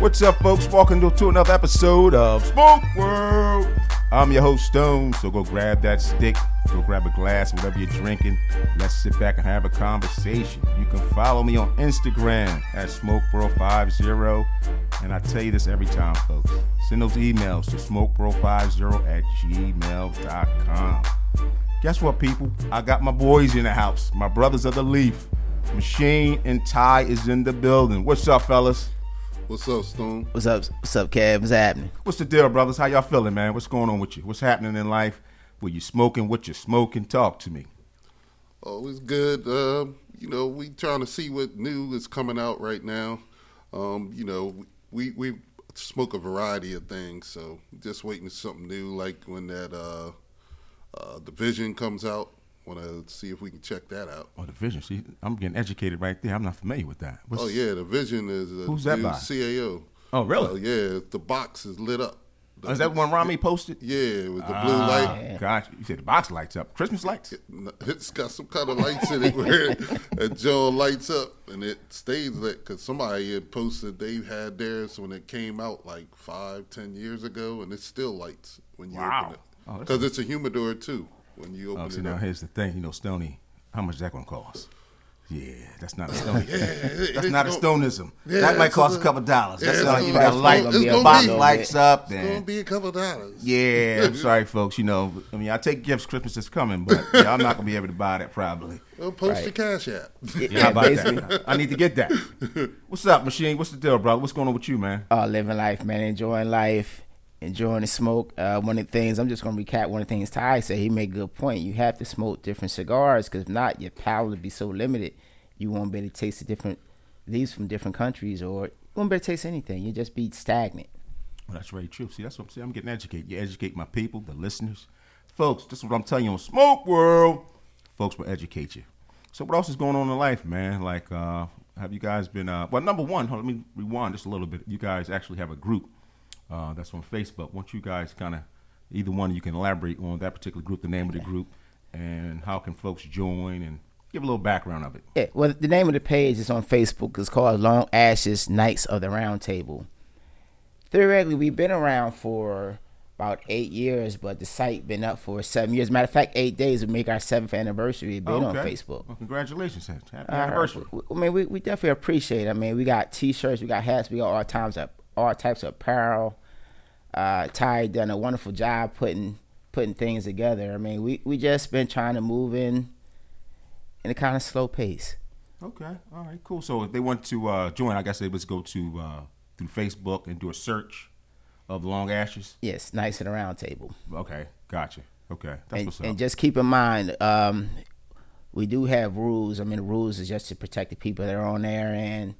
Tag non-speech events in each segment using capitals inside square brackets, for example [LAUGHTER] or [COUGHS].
What's up, folks? Welcome to, another episode of Smoke World. I'm your host, Stone. So go grab that stick, go grab a glass, whatever you're drinking. Let's sit back and have a conversation. You can follow me on Instagram at SmokeBro50. And I tell you this every time, folks. Send those emails to SmokeBro50 at gmail.com. Guess what, people? I got my boys in the house, my brothers of the Leaf. Machine and Ty is in the building. What's up, fellas? What's up, Stone? What's up? What's up, Kev? What's happening? What's the deal, brothers? How y'all feeling, man? What's going on with you? What's happening in life? What you smoking? What you smoking? Talk to me. Always good. Uh, you know, we trying to see what new is coming out right now. Um, you know, we we smoke a variety of things, so just waiting for something new. Like when that uh, uh, Division comes out, want to see if we can check that out. Oh, the Vision. See, I'm getting educated right there. I'm not familiar with that. What's, Oh yeah, the Vision is a Who's that by? CAO. Oh, really? Uh, yeah, the box is lit up. Oh, is that one Rami posted? Yeah, with the blue light. Ah, Gotcha. You said the box lights up. Christmas lights? It's got some kind of lights in it where [LAUGHS] it Joe lights up and it stays lit. Because somebody had posted they had theirs when it came out like five, ten years ago, and it still lights when you Wow. open it. Oh, Because it's a humidor too when you Oh, see, it now up. here's the thing. You know, Stony, how much is that going to cost? Yeah, that's not a [LAUGHS] Stony. it- that's not a Stonism. Yeah, that might cost a a- couple dollars. yeah, That's it's not gonna- you got it's light. gonna- it's the gonna box be- lights up. It's gonna be a couple dollars. yeah, [LAUGHS] I'm sorry, folks. You know, I mean, I take gifts. Christmas is coming, but yeah, I'm not going to be able to buy that probably. Well, post Right. your cash app. [LAUGHS] Yeah, how about that? I need to get that. What's up, Machine? What's the deal, brother? What's going on with you, man? Uh, living life, man. Enjoying life. Enjoying the smoke. Uh, one of the things I'm just gonna recap. One of the things Ty said, he made a good point. You have to smoke different cigars because if not, your palate will be so limited. You won't be able to taste the different leaves from different countries, or you won't be able to taste anything. You just be stagnant. Well, that's very true. See, that's what I'm saying. I'm getting educated. You educate my people, the listeners. Folks, this is what I'm telling you on Smoke World. Folks will educate you. So what else is going on in life, man? Like, uh, have you guys been uh well number one, on, let me rewind just a little bit. You guys actually have a group uh that's on Facebook. Once you guys kinda either one you can elaborate on that particular group, the name of the group, and how can folks join and give a little background of it. Yeah, well, the name of the page is on Facebook. It's called Long Ashes Knights of the Round Table. Theoretically, we've been around for about eight years, but the site been up for seven years. Matter of fact, eight days would make our seventh anniversary being on Okay. Facebook. Well, congratulations. Happy Uh, anniversary. I mean, we, we definitely appreciate. it. I mean, we got T-shirts, we got hats, we got all times of all types of apparel. Uh, Ty done a wonderful job putting putting things together. I mean, we we just been trying to move in in a kind of slow pace. Okay. All right. Cool. So if they want to uh, join, I guess they must go to uh, through Facebook and do a search of Long Ashes. Yes, Knights the round table. Okay. Gotcha. Okay. That's and, what's up. and just keep in mind, um, we do have rules. I mean, the rules is just to protect the people that are on there, and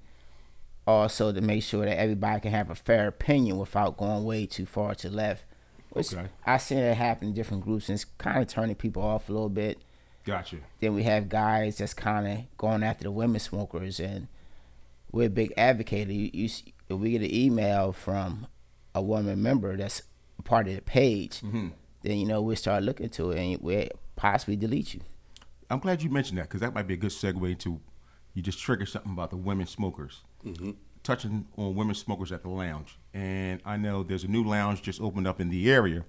also to make sure that everybody can have a fair opinion without going way too far to left. Which Okay. I seen it happen in different groups, and it's kind of turning people off a little bit. gotcha. Then we have guys that's kind of going after the women smokers, and we're a big advocate. You, you, if we get an email from a woman member that's part of the page, Mm-hmm. then you know we start looking into it, and we possibly delete you. I'm glad you mentioned that because that might be a good segue to you just triggered something about the women smokers. Touching on women smokers at the lounge. And I know there's a new lounge just opened up in the area.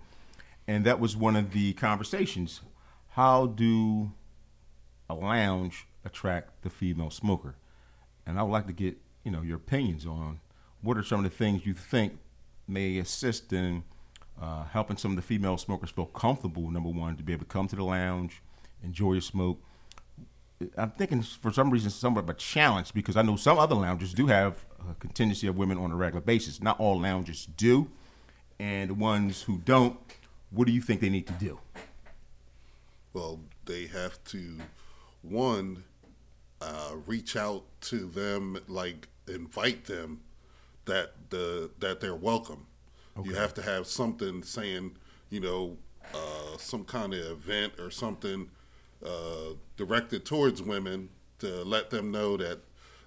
And that was one of the conversations. How do a lounge attract the female smoker? And I would like to get, you know, your opinions on what are some of the things you think may assist in uh, helping some of the female smokers feel comfortable, number one, to be able to come to the lounge, enjoy your smoke. I'm thinking for some reason somewhat of a challenge because I know some other lounges do have a contingency of women on a regular basis. Not all lounges do, and the ones who don't, what do you think they need to do? Well, they have to one uh, reach out to them, like invite them that the that they're welcome. You have to have something saying, you know, uh, some kind of event or something uh, directed towards women to let them know that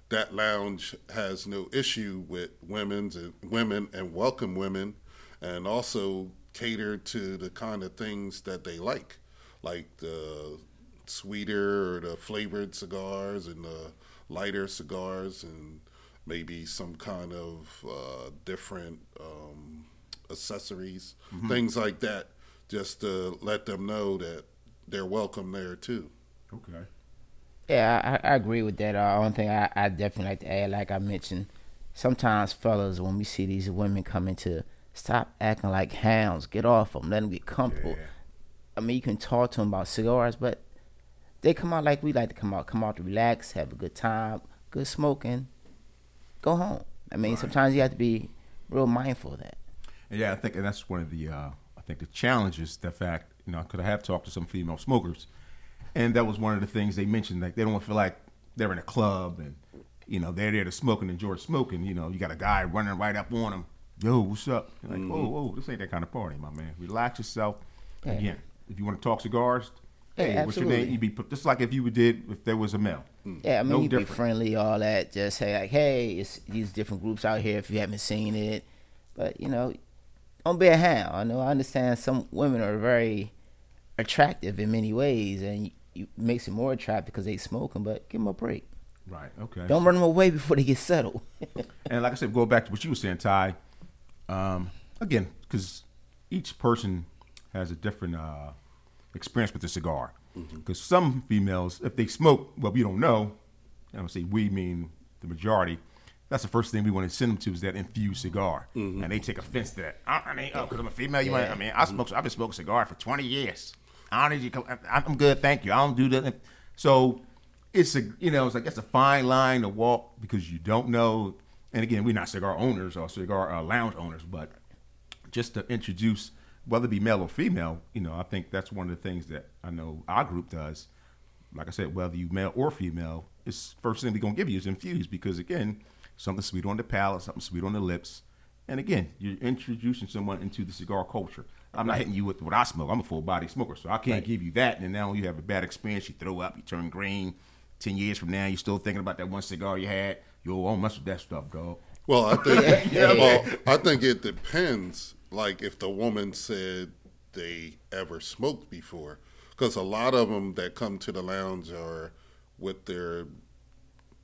that lounge has no issue with women's and women and welcome women, and also cater to the kind of things that they like, like the sweeter or the flavored cigars and the lighter cigars and maybe some kind of uh, different um, accessories, Mm-hmm. things like that, just to let them know that they're welcome there too. Okay. Yeah, I, I agree with that. Uh, one thing I, I definitely like to add, like I mentioned, sometimes fellas, when we see these women coming to stop acting like hounds, get off them, let them get comfortable. Yeah. I mean, you can talk to them about cigars, but they come out like we like to come out, come out to relax, have a good time, good smoking, go home. I mean, sometimes you have to be real mindful of that. Yeah, I think and that's one of the uh, I think the challenges. The fact you know, because I have talked to some female smokers, and that was one of the things they mentioned. Like they don't feel like they're in a club and you know they're there to smoke and enjoy smoking. You know, you got a guy running right up on them. Yo, what's up? You're like, mm-hmm. whoa, whoa, this ain't that kind of party, my man. Relax yourself. Yeah. Again, if you want to talk cigars, Yeah, hey, what's your name? absolutely. You be just like if you did if there was a male. Mm. Yeah, I mean, No you be different. friendly, all that. Just say like, hey, it's these different groups out here. If you haven't seen it, but you know, don't be a hound. I know. I understand some women are very attractive in many ways, and you makes it more attractive because they smoking. But give them a break. Right. Okay. Don't run them away before they get settled. [LAUGHS] And like I said, go back to what you were saying, Ty. Um, again, because each person has a different uh, experience with the cigar. Because some females, if they smoke, well, we don't know. I don't say we mean the majority. That's the first thing we want to send them to is that infused cigar, and they take offense to that. I, I mean, oh, because I'm a female, you want? I mean, I smoke. I've been smoking cigar for 20 years. I don't need you. I'm good, thank you. I don't do that. So it's a you know it's like that's a fine line to walk because you don't know. And again, we're not cigar owners or cigar uh, lounge owners, but just to introduce whether it be male or female, you know, I think that's one of the things that I know our group does. Like I said, whether you male or female, it's first thing we're gonna give you is infused because again, something sweet on the palate, something sweet on the lips, and again, you're introducing someone into the cigar culture. I'm not hitting you with what I smoke. I'm a full body smoker, so I can't give you that. And now you have a bad experience, you throw up, you turn green. Ten years from now, you're still thinking about that one cigar you had. You won't mess with that stuff, dog. Well, I think [LAUGHS] Yeah. well, I think it depends. Like if the woman said they ever smoked before, because a lot of them that come to the lounge are with their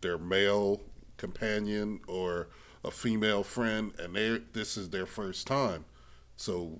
their male companion or a female friend, and they this is their first time. So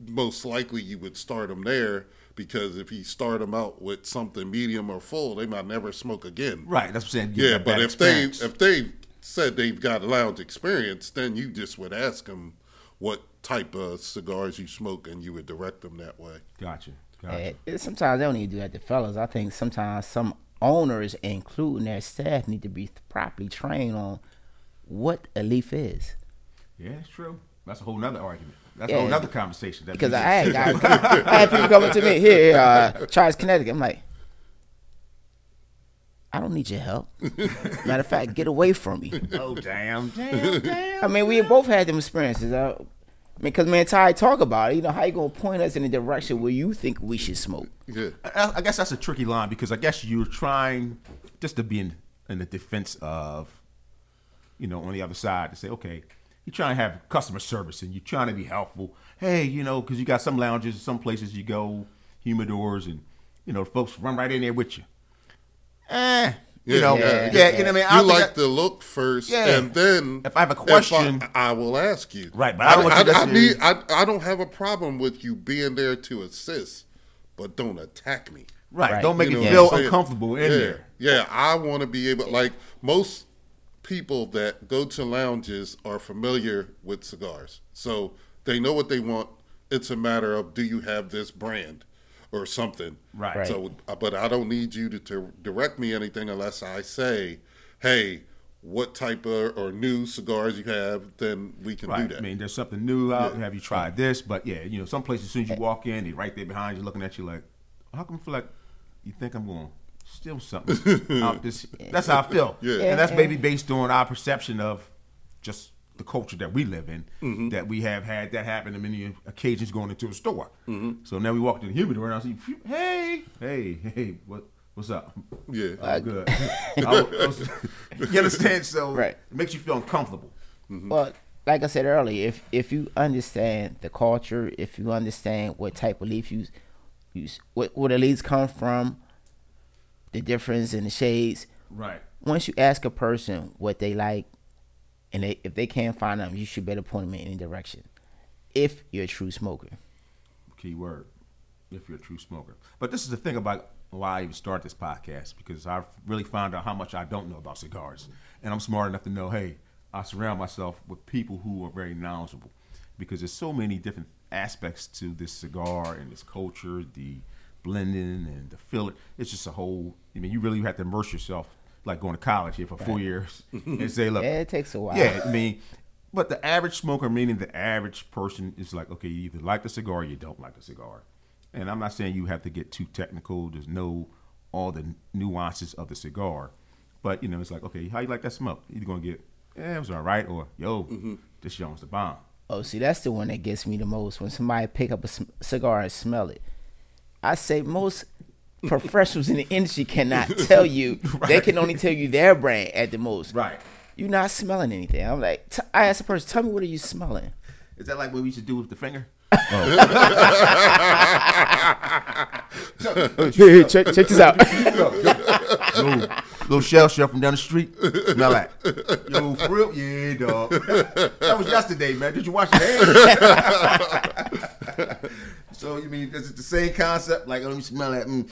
most likely you would start them there because if you start them out with something medium or full, they might never smoke again. Right, that's what I'm saying. You Yeah, but bad if they experience. if they said they've got lounge experience, then you just would ask them what type of cigars you smoke, and you would direct them that way. Gotcha. Gotcha. And it- sometimes they don't even do that to fellas. I think sometimes some owners, including their staff, need to be properly trained on what a leaf is. Yeah, it's true. That's a whole nother argument. That's Yeah. a whole nother conversation. That Because I had guys, I had people coming to me here, here, uh, Charles, Connecticut. I'm like, I don't need your help. Matter of fact, get away from me. oh damn, damn, damn. I mean, we both had them experiences. Uh, I mean, because me and Ty talk about it. You know, how you gonna point us in the direction where you think we should smoke? Yeah, I, I guess that's a tricky line because I guess you're trying just to be in, in the defense of, you know, on the other side to say, okay, you're trying to have customer service and you're trying to be helpful. Hey, you know, because you got some lounges, some places you go, humidors, and you know, folks run right in there with you. Eh, you know, yeah, yeah, you know what I mean. I you like that- to look first, Yeah. and then If I have a question- I, will ask you. Right, but I don't want you to I, need, I, I don't have a problem with you being there to assist, but don't attack me. right, Right. don't make You me feel what I'm saying? uncomfortable in yeah. there. Yeah, I want to be able like most people that go to lounges are familiar with cigars. So they know what they want. It's a matter of do you have this brand or something. Right. Right. So uh, but I don't need you to, to direct me anything unless I say, "Hey, what type of or new cigars you have?" Then we can Right. do that. I mean, there's something new out. Have you tried this? But yeah, you know, some places as soon as you walk in, they're right there behind you, looking at you like, how come I feel like you think I'm going to steal something? [LAUGHS] out this, that's how I feel. Yeah. And that's maybe based on our perception of just the culture that we live in. Mm-hmm. That we have had that happen on many occasions going into a store. Mm-hmm. So now we walk to the humidor and I see, hey, hey, hey, what? What's up? yeah. I'm good. [LAUGHS] I was- I was- you understand? So Right. it makes you feel uncomfortable. Well, like I said earlier, if if you understand the culture, if you understand what type of leaf you use, what where the leaves come from, the difference in the shades. Right. Once you ask a person what they like, and they, if they can't find them, you should better point them in any direction. If you're a true smoker, Key word. If you're a true smoker. But this is the thing about why I even start this podcast because I've really found out how much I don't know about cigars, and I'm smart enough to know. Hey, I surround myself with people who are very knowledgeable because there's so many different aspects to this cigar and this culture, the blending and the filling. It's just a whole. I mean, you really have to immerse yourself, like going to college here for four years, [LAUGHS] and say, look, yeah, it takes a while. yeah, I mean, but the average smoker, meaning the average person, is like, okay, you either like the cigar or you don't like the cigar. And I'm not saying you have to get too technical to know all the nuances of the cigar, but you know, it's like, okay, how you like that smoke? You're gonna get, yeah, it was all right, or yo, mm-hmm. this young's the bomb. Oh, see, that's the one that gets me the most. When somebody pick up a c- cigar and smell it, I say most professionals in the industry cannot tell you. [LAUGHS] They can only tell you their brand at the most. Right. You're not smelling anything. I'm like, t- I ask the person, tell me what are you smelling? Is that like what we should do with the finger? [LAUGHS] Hey, check, check this out. little, little shell shell from down the street. Smell that. Yo, for real? Yeah, dog. That was yesterday, man. Did you wash your hands? [LAUGHS] so, you mean, is it the same concept? Like, let me smell that. Mm.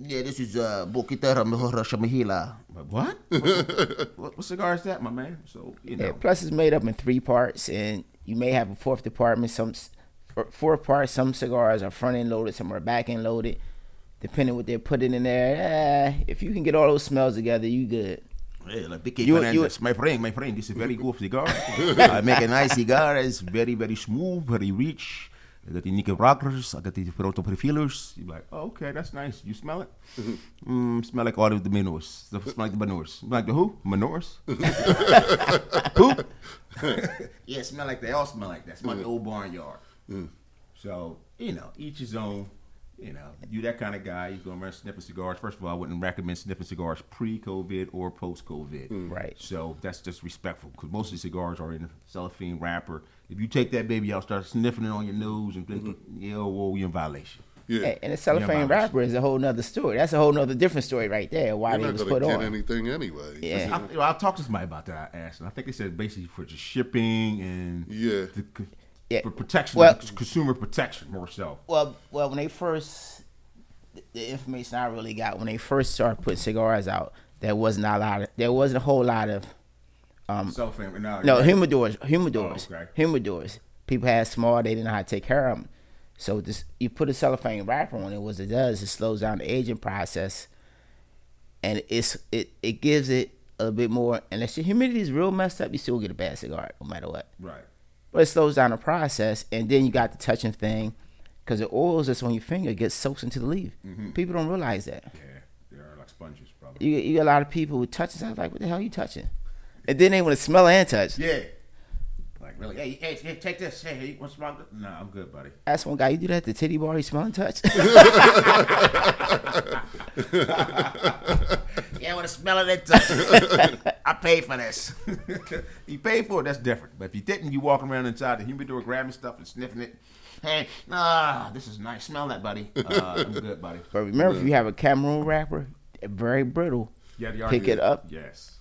Yeah, this is uh, Bokitara Mehora Shamahila. What? What, [LAUGHS] what? what cigar is that, my man? So, you know. Yeah, plus, it's made up in three parts, and you may have a fourth department. Some s- f- fourth part. Some cigars are front end loaded, some are back end loaded. Depending what they're putting in there, eh, if you can get all those smells together, you good. Yeah, like Vicky You- Fernandez, my friend, my friend, this is very [LAUGHS] good cigar. [LAUGHS] I make a nice cigar. It's very, very smooth, very rich. I got the Nicaraguas, I got the Proto Profilers. You're like, oh, okay, that's nice. You smell it? Mm-hmm. Mm, smell like all of the manures. Smell like the manures. Smell like the who? Manures? [LAUGHS] Poop? [LAUGHS] yeah, smell like they all smell like that. Smell like the old barnyard. Mm. So, you know, each his own. You know, you that kind of guy, you're going to around sniffing cigars. First of all, I wouldn't recommend sniffing cigars pre-COVID or post-COVID. Mm. Right. So that's just respectful because most of the cigars are in a cellophane wrapper. If you take that baby out, start sniffing it on your nose, and then mm-hmm. yeah, well, you're in violation. Yeah. Hey, and the cellophane wrapper is a whole nother story. That's a whole nother different story right there. Why You're they not was gonna put get on. anything anyway. Yeah. I, you know, I'll talk to somebody about that. I asked, and I think they said basically for just shipping and Yeah. the, Yeah. for protection, Well- consumer protection more so. Well, well, when they first, the- the information I really got when they first started putting cigars out, there was not a lot of, there wasn't a whole lot of, um, Cellophane, no, no right. humidors, humidors, Oh, okay. humidors. People had small, they didn't know how to take care of them. So this, you put a cellophane wrapper on it. What it does, it slows down the aging process, and it's it it gives it a bit more. Unless your humidity is real messed up, you still get a bad cigar no matter what. right. But it slows down the process, and then you got the touching thing, because the oils that's on your finger gets soaked into the leaf. People don't realize that. Yeah, they are like sponges, brother. You you get a lot of people who touch it. I was like, what the hell are you touching? And then they want to smell and touch. Yeah. Like really? Hey, hey, hey take this. Hey, hey, what's wrong? No, I'm good, buddy. Ask one guy, you do that at the titty bar, you smell and touch? [LAUGHS] Yeah, I want to smell it and touch. [LAUGHS] I paid for this. [LAUGHS] you paid for it, that's different. But if you didn't, you walking around inside the humidor grabbing stuff and sniffing it. Hey, ah, this is nice. Smell that, buddy. Uh, I'm good, buddy. but remember, if you have a Cameroon wrapper, very brittle. Yeah, the Pick it up, Yes.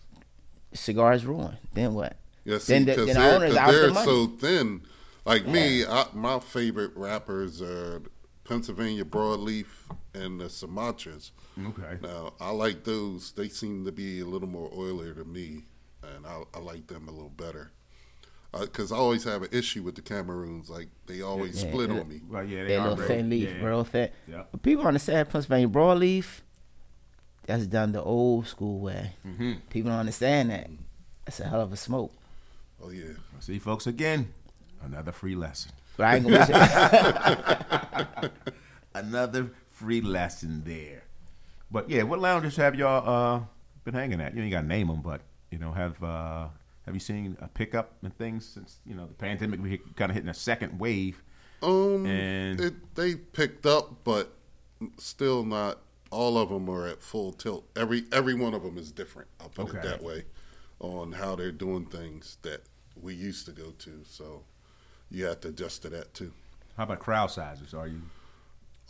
Cigar's ruined. Then what? Yeah, see, Then the- because then the they're, out they're money. so thin. Like me, I, my favorite wrappers are Pennsylvania Broadleaf and the Sumatras. Okay. Now, I like those. They seem to be a little more oilier to me, and I, I like them a little better. Uh, because I always have an issue with the Cameroons. Like, they always Yeah, split on me. Well, yeah, they That are little very- thin leaf, yeah. real thin. Yeah. But people understand Pennsylvania broadleaf. That's done the old school way. Mm-hmm. People don't understand that. That's a hell of a smoke. Oh, yeah. See, folks, again, another free lesson. But I ain't gonna miss. [LAUGHS] Another free lesson there. But yeah, what lounges have y'all uh, been hanging at? You ain't got to name them, but you know, have uh, have you seen a pickup and things since you know the pandemic? We kind of hitting a second wave. Um, And- it, they picked up, but still not. All of them are at full tilt. Every every one of them is different. I'll put it that way, on how they're doing things that we used to go to. So you have to adjust to that too. How about crowd sizes? Are you?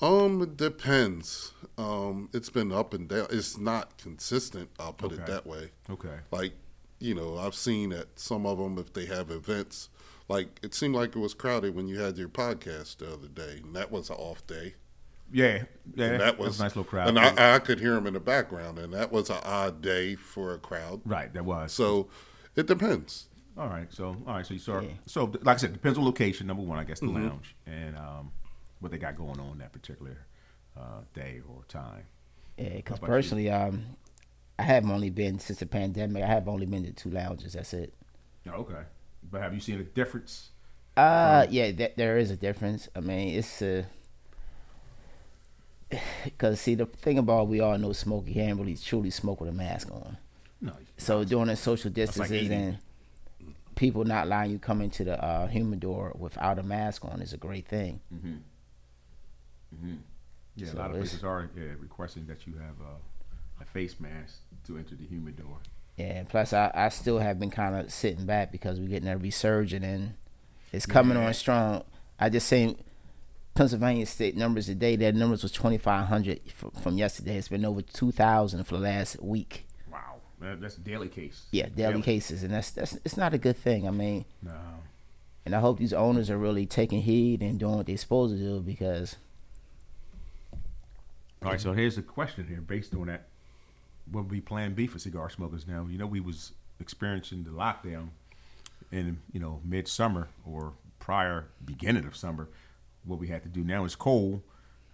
Um, it depends. Um, it's been up and down. It's not consistent. I'll put it that way. Okay. Like you know, I've seen at some of them if they have events. Like it seemed like it was crowded when you had your podcast the other day, and that was an off day. Yeah, yeah, And that was a nice little crowd. and I, I could hear them in the background, and that was an odd day for a crowd. right, that was. So it depends. All right, so all right, so you saw. Yeah. So like I said, depends on location. Number one, I guess the lounge and um, what they got going on that particular uh, day or time. Yeah, because How about you? personally, um, I haven't only been since the pandemic. I have only been to two lounges. That's it. Oh, okay, but have you seen a difference? Uh, yeah, th- there is a difference. I mean, it's uh, [SIGHS] because see the thing about we all know smoke you can't really truly smoke with a mask on. No. So doing the social like distances 80. and people not allowing you come into the uh, humidor without a mask on is a great thing. Mhm. Mhm. Yeah, So a lot of it's- places are yeah, requesting that you have uh, a face mask to enter the humidor. Yeah, and plus I, I still have been kind of sitting back because we're getting a resurgent and it's coming Yeah. on strong. I just seen Pennsylvania state numbers today. Their numbers was twenty five hundred from, from yesterday. It's been over two thousand for the last week. Wow, that, that's daily case. Yeah, daily cases, and that's that's it's not a good thing. I mean, No. and I hope these owners are really taking heed and doing what they're supposed to do because All right, so here's a question here, based on that, what would be Plan B for cigar smokers now? You know, we was experiencing the lockdown in you know midsummer or prior beginning of summer. What we had to do now is cold,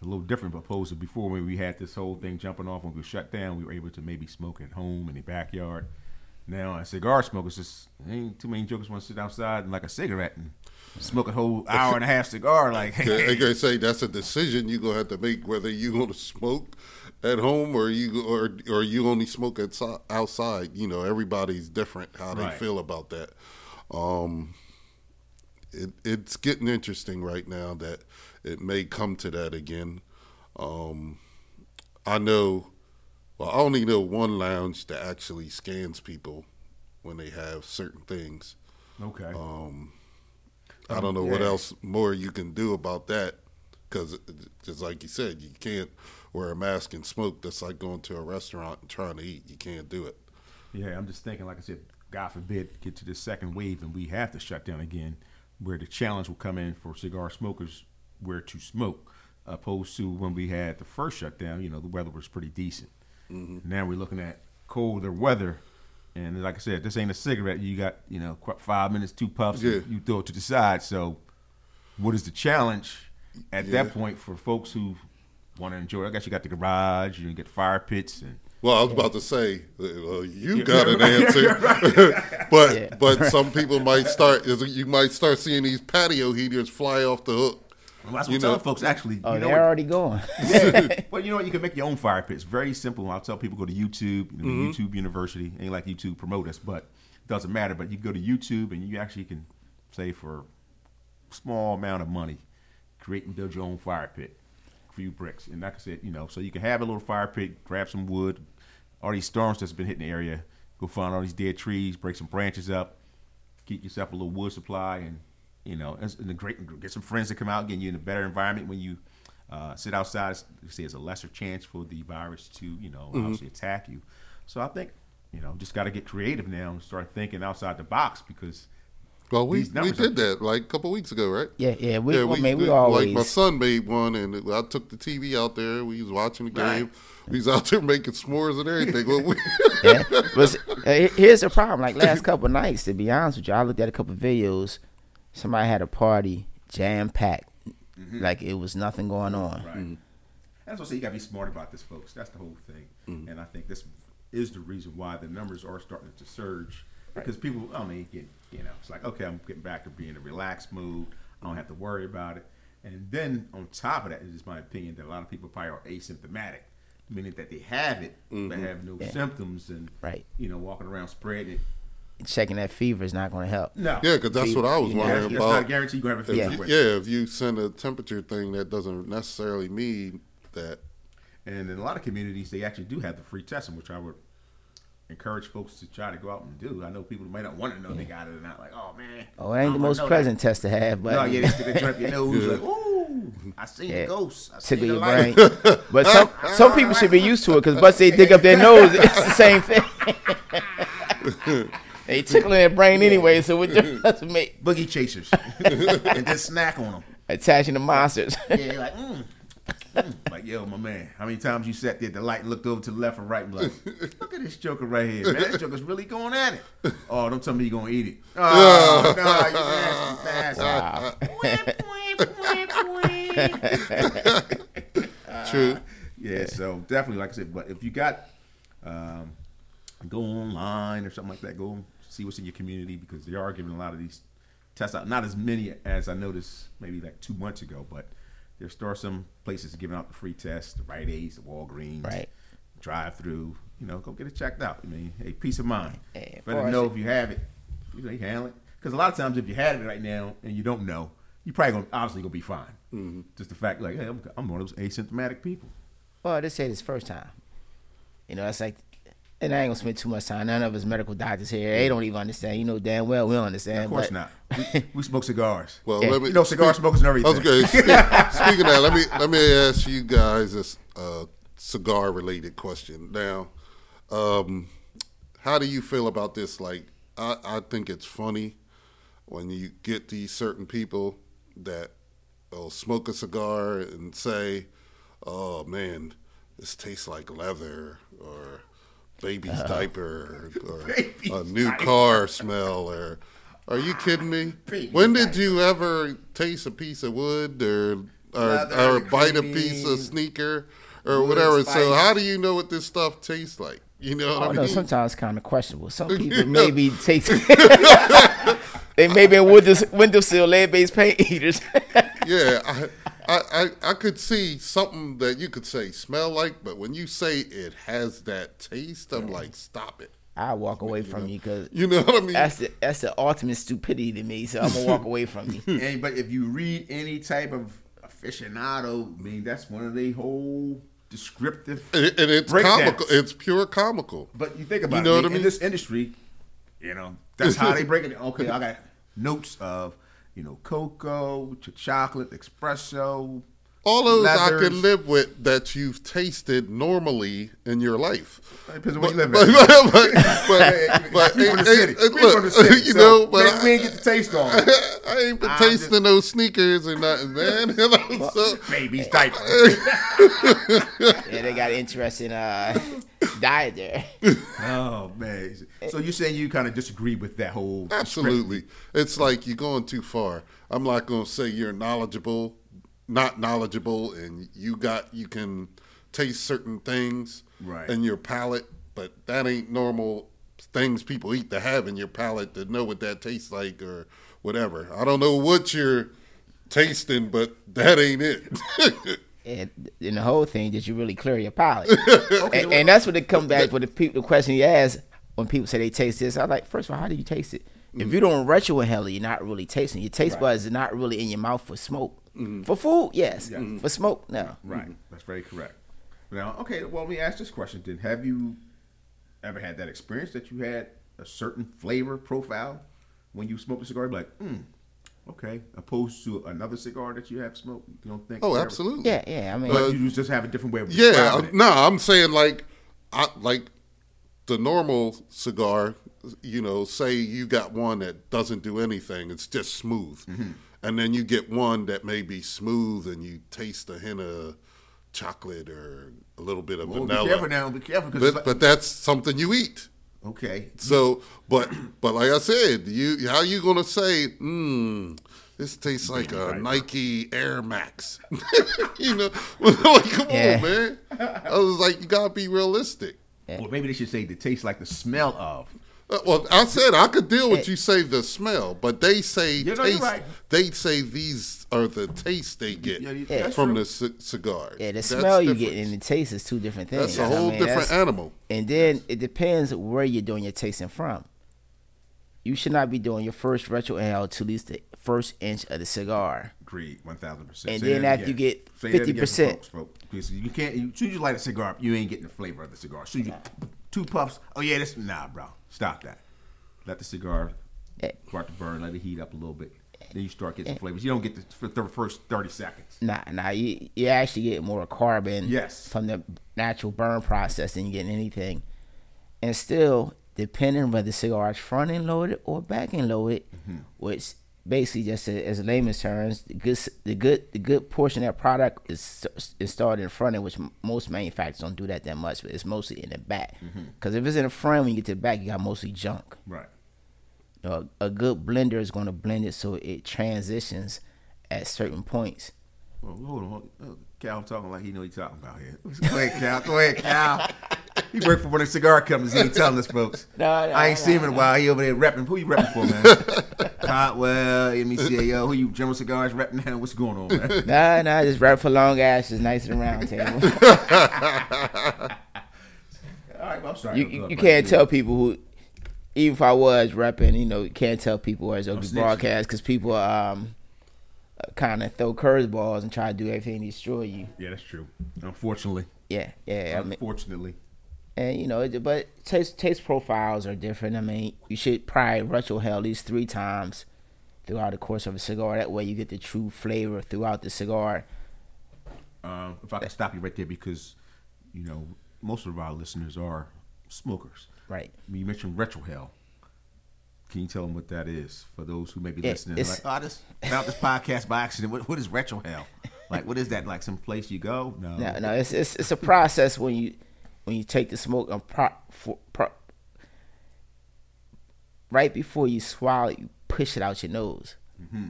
a little different opposed to before when we had this whole thing jumping off when we were shut down. We were able to maybe smoke at home in the backyard. Now, as cigar smokers, just ain't too many jokers want to sit outside and like a cigarette and smoke a whole [LAUGHS] hour and a half cigar. Like, I gotta say that's a decision you're gonna have to make whether you gonna smoke at home or you or or you only smoke at, outside. You know, everybody's different how they Right. feel about that. Um, it, it's getting interesting right now that it may come to that again. Um, I know. Well, I only know one lounge that actually scans people when they have certain things. okay, I don't know what else more you can do about that because, just like you said, you can't wear a mask and smoke. That's like going to a restaurant and trying to eat. You can't do it. Yeah, I'm just thinking, like I said, God forbid, get to the second wave and we have to shut down again, where the challenge will come in for cigar smokers where to smoke, opposed to when we had the first shutdown. You know, the weather was pretty decent. Mm-hmm. Now we're looking at colder weather, and like I said, this ain't a cigarette. You got you know five minutes, two puffs, Yeah. you throw it to the side. So, what is the challenge at Yeah. that point for folks who want to enjoy? I guess you got the garage, you get fire pits, and Well, I was about to say, uh, you got an [LAUGHS] answer, [LAUGHS] but Yeah. but some people might start. You might start seeing these patio heaters fly off the hook. Well, that's what You I'm telling know. folks. Actually, oh, you know they're what? already going. [LAUGHS] But you know what? You can make your own fire pits. Very simple. I'll tell people go to YouTube, you know, Mm-hmm. YouTube University. Ain't like YouTube promote us, but it doesn't matter. But you go to YouTube and you actually can say for a small amount of money, create and build your own fire pit, a few bricks, and like I said, you know, so you can have a little fire pit, grab some wood. All these storms that's been hitting the area, go find all these dead trees, break some branches up, get yourself a little wood supply, and you know, and a great get some friends to come out, get you in a better environment when you uh, sit outside. You see, it's a lesser chance for the virus to you know obviously attack you. So I think you know just got to get creative now and start thinking outside the box because Well, we we did that like a couple weeks ago, right? yeah, yeah. We, I mean, we did- always like my son made one, and I took the TV out there. We was watching the game. We was out there making s'mores and everything. Well, we, [LAUGHS] yeah. But uh, here's the problem. Like last couple nights, to be honest with you, I looked at a couple videos. Somebody had a party jam packed, like it was nothing going on. Right. That's what I say. You got to be smart about this, folks. That's the whole thing. And I think this is the reason why the numbers are starting to surge because people, I mean, get you know, it's like okay, I'm getting back to being in a relaxed mood. I don't have to worry about it. And then on top of that, it is just my opinion that a lot of people probably are asymptomatic, meaning that they have it but mm-hmm. have no Yeah. symptoms and Right. you know walking around spreading it. Checking that fever is not going to help. No, yeah, because that's what I was Yeah, wondering about. that's not a about. guarantee you're gonna have a Yeah. fever. with. Yeah, if you send a temperature thing, that doesn't necessarily mean that. And in a lot of communities, they actually do have the free testing, which I would encourage folks to try to go out and do. I know people might not want to know they got it or not. Like, oh man, Oh, it ain't the most pleasant test to have, but No, yeah, they stick a drip your nose. [LAUGHS] Yeah. Like, ooh, I seen Yeah. the ghost. I seen tickle your brain. [LAUGHS] But some some people should be used to it because once they dig up their [LAUGHS] nose, it's the same thing. They tickling their brain anyway, so it just make Boogie chasers, and just snack on them. attaching the monsters. Yeah, like, mm. [LAUGHS] like, yo, my man, how many times you sat there the light looked over to the left or right and like, look at this joker right here, man. This joker's really going at it. Oh, don't tell me you're gonna eat it. Oh, [LAUGHS] no, you nasty bastard. True. Yeah, so definitely, like I said, but if you got, um, go online or something like that, go see what's in your community because they are giving a lot of these tests out. Not as many as I noticed maybe like two months ago, but there are some places giving out the free tests, the Rite Aids, the Walgreens, Right. drive through. You know, go get it checked out. I mean, hey, peace of mind. Yeah, Better know if you have it. You know, you handle it. Because a lot of times, if you have it right now and you don't know, you probably gonna obviously gonna be fine. Mm-hmm. Just the fact, like, hey, I'm, I'm one of those asymptomatic people. well, they say this first time. You know, it's like, and I ain't gonna spend too much time. None of us medical doctors here, they don't even understand. You know damn well we don't understand. Of course but- not. We, [LAUGHS] we smoke cigars. Well, Yeah. let me. You know, cigar smokers and everything. Okay. [LAUGHS] Speak, speaking of that, let me let me ask you guys a uh, cigar related question. Now, um, how do you feel about this? Like, I, I think it's funny when you get these certain people that will smoke a cigar and say, "Oh man, this tastes like leather," or baby's uh-huh. diaper, or Baby's a new diaper. car smell, or are you kidding me? Baby's when did you ever taste a piece of wood or or, Leather, or bite a piece of sneaker or whatever? So how do you know what this stuff tastes like? You know oh, I what I don't know. mean? Sometimes kind of questionable. Some [LAUGHS] people maybe take. [LAUGHS] they may be window windowsill lead based paint eaters. [LAUGHS] yeah, I, I, I, I could see something that you could say smell like, but when you say it has that taste, I'm like, stop it. I walk away from you because You know what I mean? that's the that's the ultimate stupidity to me. So I'm gonna walk away from you. [LAUGHS] And, but if you read any type of aficionado, I mean, that's one of the whole descriptive. and, and it's breakdowns. comical. It's pure comical. But you think about you know it, what I in mean? this industry, you know, that's how they break it. Okay, I got notes of, you know, cocoa, ch- chocolate, espresso. All those I leathers. can live with that you've tasted normally in your life. Depends on where you live but, at. but, but, but, [LAUGHS] we from the city. hey, We look, from the city. [LAUGHS] you so know, but maybe I, we ain't get the taste on. [LAUGHS] I ain't been I'm tasting just- those sneakers or nothing, man. You know, so, Baby's diaper. Yeah, they got interesting uh, diet there. oh man. So you're saying you kind of disagree with that whole absolutely, it's like you're going too far. I'm not going to say you're knowledgeable, not knowledgeable, and you got you can taste certain things Right. in your palate, but that ain't normal things people eat to have in your palate to know what that tastes like or whatever. I don't know what you're tasting, but that ain't it. [LAUGHS] And, and the whole thing that you really clear your palate. [LAUGHS] and, and that's what it comes [LAUGHS] back with the people. The question you ask when people say they taste this, I'm like, first of all, how do you taste it? If mm. you don't retro inhale you're not really tasting. Your taste buds are not really in your mouth for smoke. For food, yes. For smoke, no. Right. That's very correct. Now, okay, well, let me ask this question then. Have you ever had that experience that you had a certain flavor profile when you smoked a cigar? You're like, hmm, okay, opposed to another cigar that you have smoked? You don't think? oh, whatever. absolutely. Yeah, yeah. I mean, But you just have a different way of Yeah, describing uh, it. no, I'm saying like, I like the normal cigar. You know, say you got one that doesn't do anything; it's just smooth, Mm-hmm. And then you get one that may be smooth, and you taste a hint of chocolate or a little bit of Well, vanilla. be careful now. Be careful because But, but that's something you eat. okay, So, but but like I said, you how you gonna say, mm, this tastes like a Right. Nike Air Max? [LAUGHS] you know, [LAUGHS] like come Yeah. on, man. I was like, you gotta be realistic. or maybe they should say it tastes like the smell of. Uh, well, I said I could deal with you say the smell, but they say You know, taste. right. They say these are the tastes they get Yeah, you- from true. the c- cigars. yeah, the That's smell you get and the taste is two different things. That's a I whole mean, different that's- animal. And then it depends where you're doing your tasting from. You should not be doing your first retro inhale to at least the first inch of the cigar. Agreed, one thousand percent. And then after you get 50%. Because you can't. You, as soon as you light a cigar, you ain't getting the flavor of the cigar. As soon as you two puffs, oh yeah, this nah, bro, stop that. Let the cigar Eh. start to burn. Let it heat up a little bit. Then you start getting some flavors. You don't get the, for the first thirty seconds. Nah, nah, you, you actually get more carbon Yes. from the natural burn process than you get anything. And still, depending whether the cigar is front end loaded or back end loaded, which basically just a- as layman's terms, the good the good the good portion of that product is installed started in front end, which most manufacturers don't do that that much, but it's mostly in the back. Mm-hmm. Because if it's in the front, when you get to the back, you got mostly junk. Right. You know, a, a good blender is going to blend it so it transitions at certain points. Well, hold on. hold on. Cal talking like he know what he's talking about here. [LAUGHS] Go ahead, Cal. Go ahead, Cal. He worked for one of the cigar companies. He ain't telling us, folks. No, [LAUGHS] no, I ain't no, seen him in a while. He over there repping. Who you repping for, man? [LAUGHS] Caldwell, [LAUGHS] MCAO. Who you General Cigars repping now? What's going on, man? [LAUGHS] Nah, nah, just right for long ashes, Knights and round table. [LAUGHS] All right, well, I'm sorry. you I'm you, you can't tell people who, even if I was repping, you know, you can't tell people as I'm OB snitching. broadcast because people um kind of throw curveballs and try to do everything to destroy you. Yeah, that's true. Unfortunately. Yeah, yeah. I mean, Unfortunately. And you know, but taste taste profiles are different. I mean, you should probably retrohale at least three times throughout the course of a cigar. That way, you get the true flavor throughout the cigar. Um, if I can stop you right there because, you know, most of our listeners are smokers. Right. You mentioned retrohale. Can you tell them what that is for those who may be listening? it's- Like, oh, I just found this podcast by accident. What, what is retrohale? Like, what is that? Like some place you go? No. No, no, it's it's it's a process when you when you take the smoke and pro, for, right before you swallow, you push it out your nose, mm-hmm.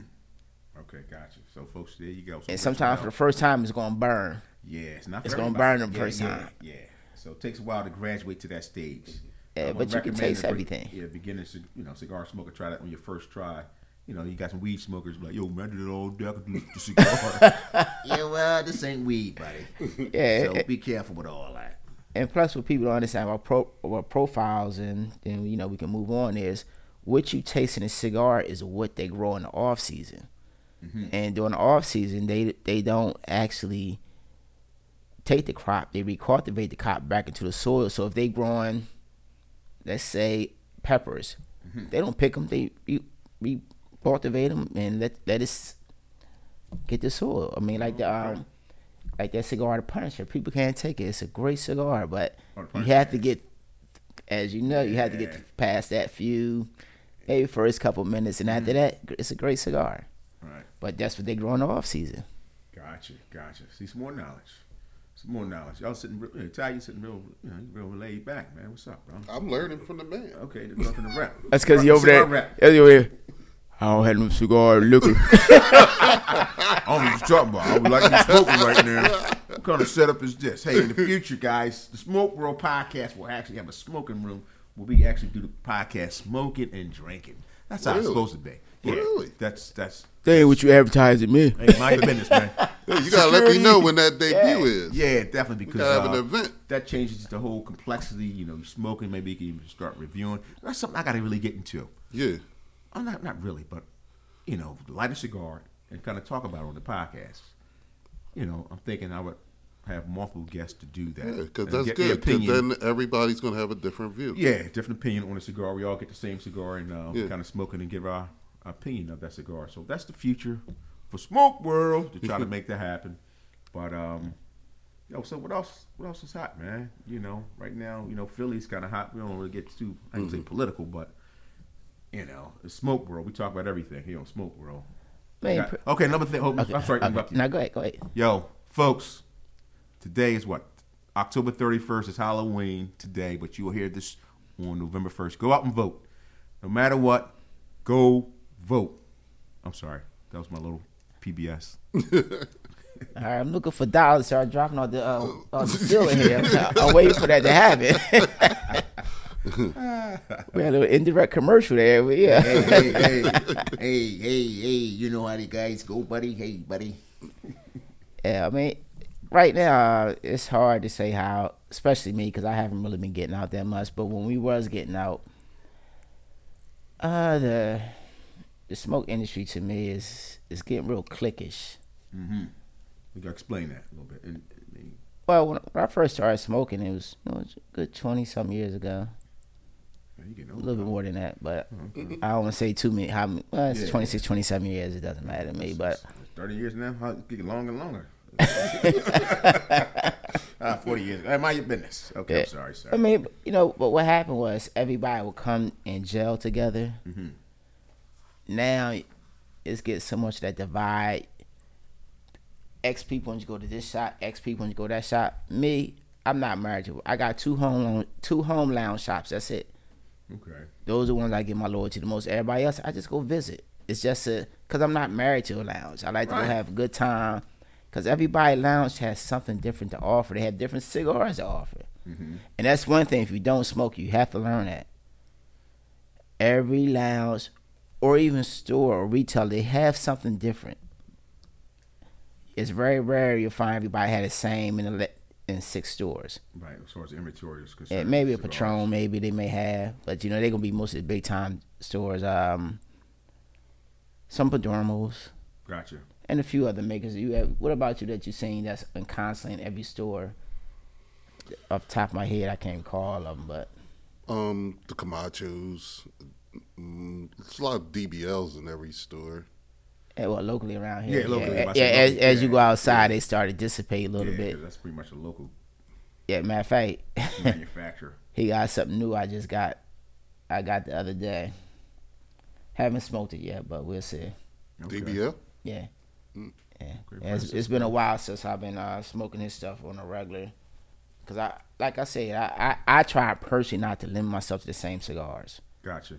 Okay, gotcha. So, folks, there you go. So and sometimes for the first time it's gonna burn. yeah, it's not. it's gonna burn the yeah, first yeah, time. Yeah. So it takes a while to graduate to that stage. Yeah, but you can taste everything. Yeah, beginner, you know, cigar smoker, try that on your first try. You know, you got some weed smokers like, yo, man, I did it all day. I could do the cigar. [LAUGHS] [LAUGHS] yeah, well, this ain't weed, buddy. Yeah, So be careful with all that. And plus what people don't understand about pro about profiles and then you know we can move on is what you taste in a cigar is what they grow in the off season. And during the off season they they don't actually take the crop they recultivate the crop back into the soil. So if they growing let's say peppers they don't pick them they re, recultivate them and let let it get the soil. I mean like the um like that cigar the punisher people can't take it it's a great cigar but you have to get as you know you have to get past that few maybe first couple minutes and after mm-hmm. that it's a great cigar Right. but that's what they grow in the off season Gotcha, gotcha. See, some more knowledge. Some more knowledge. Y'all sitting, real, you Ty, you sitting real, you know, real laid back, man. What's up, bro? I'm learning from the man. Okay, there's nothing to rap. that's because you over there rap. that's over there I don't have no cigar liquor. [LAUGHS] I don't know what you're talking about. I would like to be smoking right now. What kind of setup is this? Hey, in the future, guys, the Smoke World podcast will actually have a smoking room where we actually do the podcast smoking and drinking. That's how it's Really? supposed to be. Yeah, Really? That's that's. That ain't what you advertising me. Hey, mind your business, man. [LAUGHS] Hey, you gotta let me know when that debut is. Yeah, definitely because gotta have an uh, event. that changes the whole complexity. You know, you're smoking. Maybe you can even start reviewing. That's something I got to really get into. Yeah. I'm not not really, but you know, light a cigar and kind of talk about it on the podcast. You know, I'm thinking I would have multiple guests to do that. Yeah, because that's good. Because then everybody's gonna have a different view. yeah, different opinion on a cigar. We all get the same cigar and uh, Yeah. kind of smoking and give our opinion of that cigar. So that's the future for Smoke World to try to [LAUGHS] make that happen. But um, yo, so what else? What else is hot, man? You know, right now, you know, Philly's kind of hot. We don't really get too, I don't Mm-hmm. say political, but you know, Smoke World. We talk about everything here on Smoke World. Man, pr- okay, another thing. Hold, okay, I'm sorry okay. Now go ahead, go ahead. Yo, folks, today is what? October 31st is Halloween today, but you will hear this on November 1st. Go out and vote. No matter what, go vote. I'm sorry. That was my little PBS. [LAUGHS] All right, I'm looking for dollars. I'm dropping all the uh, all the ceiling here. I'm, I'm waiting for that to happen. [LAUGHS] we had a little indirect commercial there, but yeah. hey, hey, hey, hey, hey, hey, you know how the guys go, buddy. Hey, buddy. Yeah, I mean, right now it's hard to say how, especially me, because I haven't really been getting out that much. But when we was getting out, uh, the the smoke industry to me is is getting real cliquish. Mm-hmm. We got to explain that a little bit. And, and, Well, when, when I first started smoking, it was, you know, it was a good twenty some years ago. You A little bit more than that, but I don't want to say too many. How many? Well, it's Yeah. 26, 27 years. It doesn't matter to me, but 30 years now, how, get longer and longer. uh, [LAUGHS] Forty years. Ago. Mind your business. Okay, Yeah. I'm sorry, sir. I mean, you know, but what happened was everybody would come and gel together. Mm-hmm. Now it's getting so much that divide. X people want to go to this shop. X people want to go to that shop. Me, I'm not married to. I got two home two home lounge shops. That's it. Okay. Those are the ones I give my loyalty to the most. Everybody else, I just go visit. It's just a because I'm not married to a lounge. I like to Right. go have a good time. Because everybody lounge has something different to offer. They have different cigars to offer, mm-hmm. and that's one thing. If you don't smoke, you have to learn that. Every lounge, or even store or retail, they have something different. It's very rare you'll find everybody had the same in the in six stores. Right. As far as inventory is Yeah, concerned. maybe a cigars. Padron, maybe they may have, but you know they're gonna be mostly big time stores. Um, some Perdomos Gotcha. and a few other makers. You have. What about you that you seen that's in constantly in every store? Off the top of my head, I can't call them, but Um, the Camachos. Mm, it's a lot of DBLs in every store. Well, locally around here, Yeah, locally, yeah, yeah, to say as, locally, as you go outside, they start to dissipate a little yeah, bit. 'cause That's pretty much a local Yeah, matter of fact, [LAUGHS] manufacturer. he got something new. I just got, I got the other day. Haven't smoked it yet, but we'll see. Okay. DBL. Yeah. Mm. Yeah. Yeah, it's, it's been a while since I've been uh, smoking his stuff on a regular. Cause I, like I said, I, I, I try personally not to limit myself to the same cigars. Gotcha.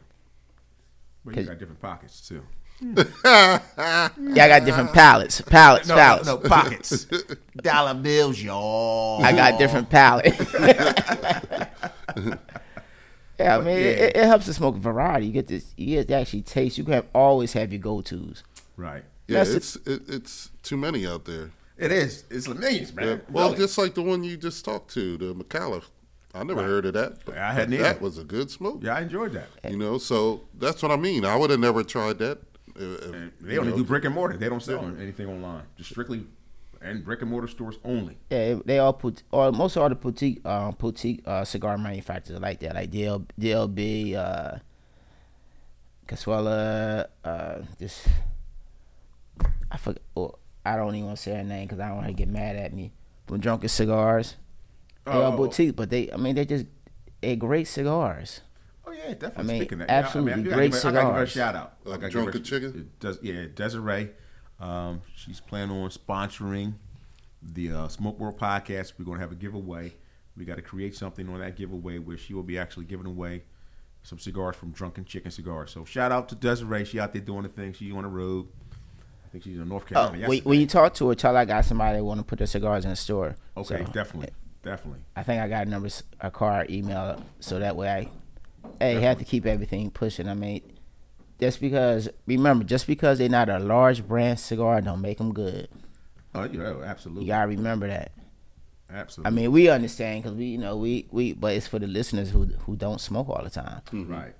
But you 'Cause- got different pockets too. [LAUGHS] Yeah, I got different palettes, palettes, No, palettes. no, no pockets. [LAUGHS] Dollar bills, y'all. I got different palettes. [LAUGHS] yeah, I mean, It, yeah. it, it helps to smoke variety. You get this, you get to actually taste. You can have, always have your go tos. Right. Yeah, That's the- it's it, it's too many out there. It is. It's millions, man. Yeah. Well, Really. just like the one you just talked to, the McAuliffe. I never heard of that. But I hadn't That either. was a good smoke. yeah, I enjoyed that. You know, so that's what I mean. I would have never tried that. Uh, if- And they only know. do brick and mortar. They don't sell anything online. Just strictly and brick and mortar stores only. Yeah, they all put, or most of all the boutique, uh, boutique uh, cigar manufacturers are like that, like DL, DLB, uh, Casuela, uh, this, I forget, oh, I don't even want to say her name because I don't want her to get mad at me. From Drunken Cigars, they all Oh. boutique, but they, I mean, they just, they great cigars. Oh yeah, definitely. I mean, Speaking of that, absolutely yeah, I mean, I great gotta give her- I gotta give her a shout out. Like I gotta give Drunken her a- Chicken? it Does yeah, Desiree. Um, she's planning on sponsoring the uh, Smoke World podcast. We're gonna have a giveaway. We got to create something on that giveaway where she will be actually giving away some cigars from Drunken Chicken Cigars. So shout out to Desiree. She out there doing the thing. She on the road. I think she's in North Oh, Carolina. when, when you talk to her, tell her I got somebody that want to put their cigars in the store. okay, So, definitely, definitely. I think I got a number, a card, email, so that way I, hey, have to keep everything pushing. I mean, just because remember, just because they're not a large brand cigar, don't make them good. Oh yeah, oh, absolutely, You gotta remember that. absolutely. I mean, we understand because we, you know, we we, but it's for the listeners who who don't smoke all the time, mm-hmm. right.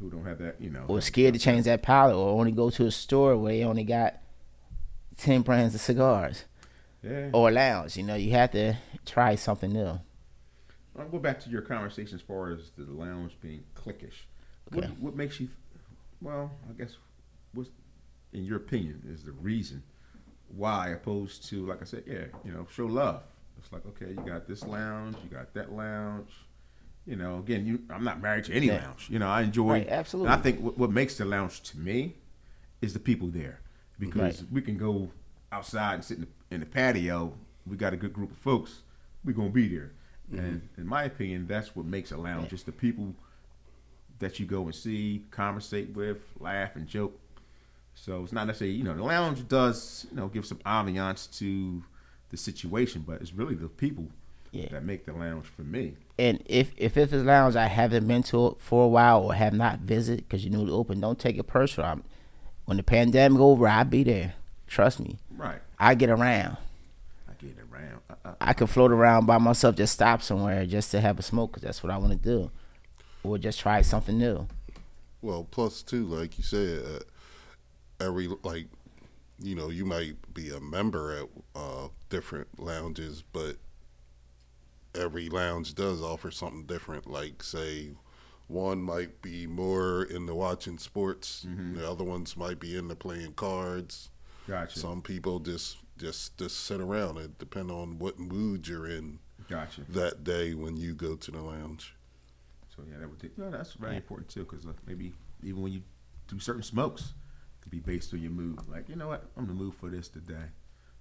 Who don't have that, you know? or scared to change that palette, or only go to a store where they only got ten brands of cigars, Yeah. or a lounge. You know, you have to try something new. I'll go back to your conversation as far as the lounge being cliquish. What, Okay. what makes you? Well, I guess what's in your opinion is the reason why, opposed to like I said, yeah, you know, show love. It's like okay, you got this lounge, you got that lounge. You know, again, you I'm not married to any Yeah. lounge. You know, I enjoy Right, absolutely. And I think what, what makes the lounge to me is the people there because Right. we can go outside and sit in the, in the patio. We got a good group of folks. We're gonna be there. And mm-hmm. in my opinion, that's what makes a lounge. Just the people that you go and see, conversate with, laugh and joke. So it's not necessarily, you know, the lounge does, you know, give some ambiance to the situation, but it's really the people Yeah. that make the lounge for me. and if if it's a lounge I haven't been to for a while or have not visited because you know it's open, don't take it personal. I'm, when the pandemic over, I'll be there. Trust me, Right. I get around. I get it around. Uh, uh, I could float around by myself, just stop somewhere just to have a smoke because that's what I want to do, or just try something new. Well, plus too, like you said, uh, every like, you know, you might be a member at uh, different lounges, but every lounge does offer something different. Like, say, one might be more into watching sports, the other ones might be into playing cards. Gotcha. Some people just just just sit around. It depend on what mood you're in Gotcha. that day when you go to the lounge. So yeah, that would take, yeah, that's very important too, because uh, maybe even when you do certain smokes, it could be based on your mood. Like you know what, I'm in the mood for this today,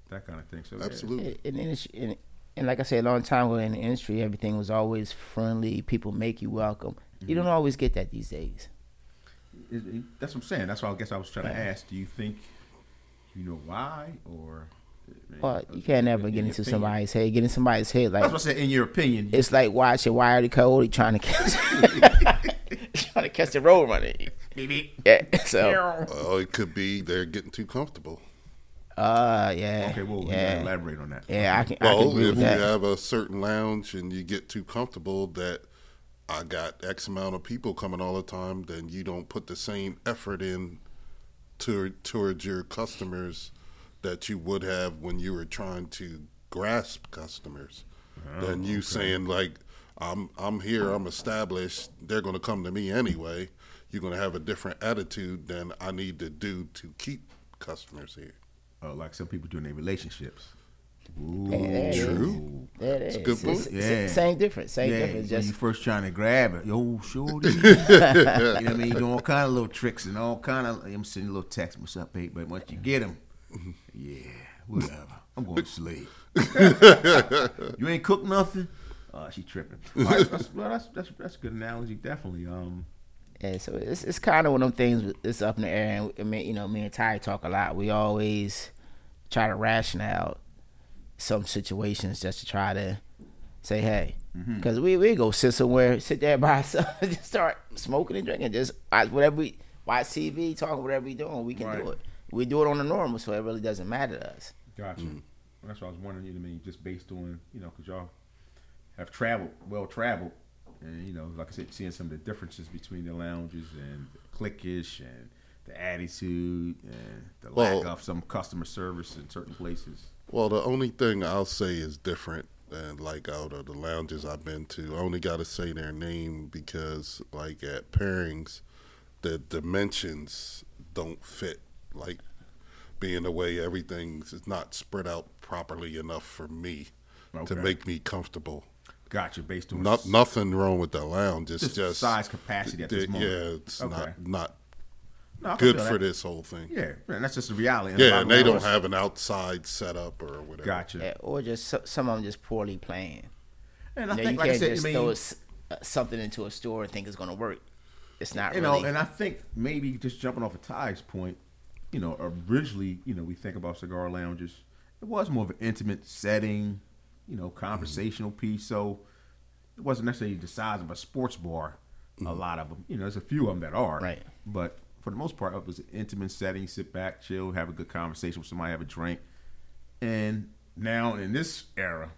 that kind of thing. So yeah. Absolutely. in the industry, in, and like I said, a long time ago in the industry, everything was always friendly. People make you welcome. You don't always get that these days. It- it- that's what I'm saying. That's why I guess I was trying to ask. Do you think you know why, or Well, you can't ever in get into opinion? somebody's head. Get in somebody's head like That's like what I said. In your opinion, it's like watching Wired Cody trying to catch, [LAUGHS] [LAUGHS] trying to catch the road runner. Yeah. So, Well, it could be they're getting too comfortable. uh, yeah. okay, well, yeah. gotta elaborate on that. Yeah, I can. I can Well, if with you that. have a certain lounge and you get too comfortable that I got X amount of people coming all the time, then you don't put the same effort in to, towards your customers that you would have when you were trying to grasp customers. than you saying like, I'm I'm here, I'm established, they're going to come to me anyway. You're going to have a different attitude than I need to do to keep customers here. Uh, like some people do in their relationships. Ooh, Yeah, there it is. True. There it is. a good It's- point. it's- Yeah. Same difference. Same yeah, difference. when Just you first trying to grab it, yo, shorty. [LAUGHS] you know what I mean? You Doing all kind of little tricks and all kind of. I'm sending a little text, "What's up, babe?" But once you get them, [LAUGHS] yeah, whatever. I'm going to sleep. [LAUGHS] you ain't cook nothing. Uh, she tripping. [LAUGHS] All right, that's, well, that's that's that's a good analogy, definitely. Um, Yeah, so it's it's kind of one of them things. It's up in the air, and I mean, you know, me and Ty talk a lot. We always try to ration out some situations just to try to say, hey, because we we go sit somewhere, sit there by ourselves, just start smoking and drinking, just whatever we watch TV, talk whatever we doing, we can do it. We do it on the normal, so it really doesn't matter to us. Gotcha. Mm. Well, that's what I was wondering. You know, what I mean, just based on you know, because y'all have traveled, well traveled, and you know, like I said, seeing some of the differences between the lounges and the cliquish and the attitude and the lack of some customer service in certain places. Well, the only thing I'll say is different than like out of the lounges I've been to. I only got to say their name because, like at pairings, the dimensions don't fit. Like being the way everything's is not spread out properly enough for me Okay. to make me comfortable. Gotcha. Based on Not s- nothing wrong with the lounge. It's Just just, size capacity at this moment. Yeah, it's Okay. not not No, good for this whole thing. Yeah, and that's just the reality. Yeah, and they don't lounges- have an outside setup or whatever. Gotcha. Yeah, or just so, some of them just poorly playing. And I You, know, think, you like I can't said, just I mean, throw s- uh, something into a store and think it's gonna work. It's not you really. know, and I think maybe just jumping off of Ty's point, you know, originally, you know, we think about cigar lounges. It was more of an intimate setting, you know, conversational mm-hmm. piece. So it wasn't necessarily the size of a sports bar. A mm-hmm. lot of them, you know, there's a few of them that are, Right. But for the most part, it was an intimate setting. Sit back, chill, have a good conversation with somebody, have a drink. And now in this era,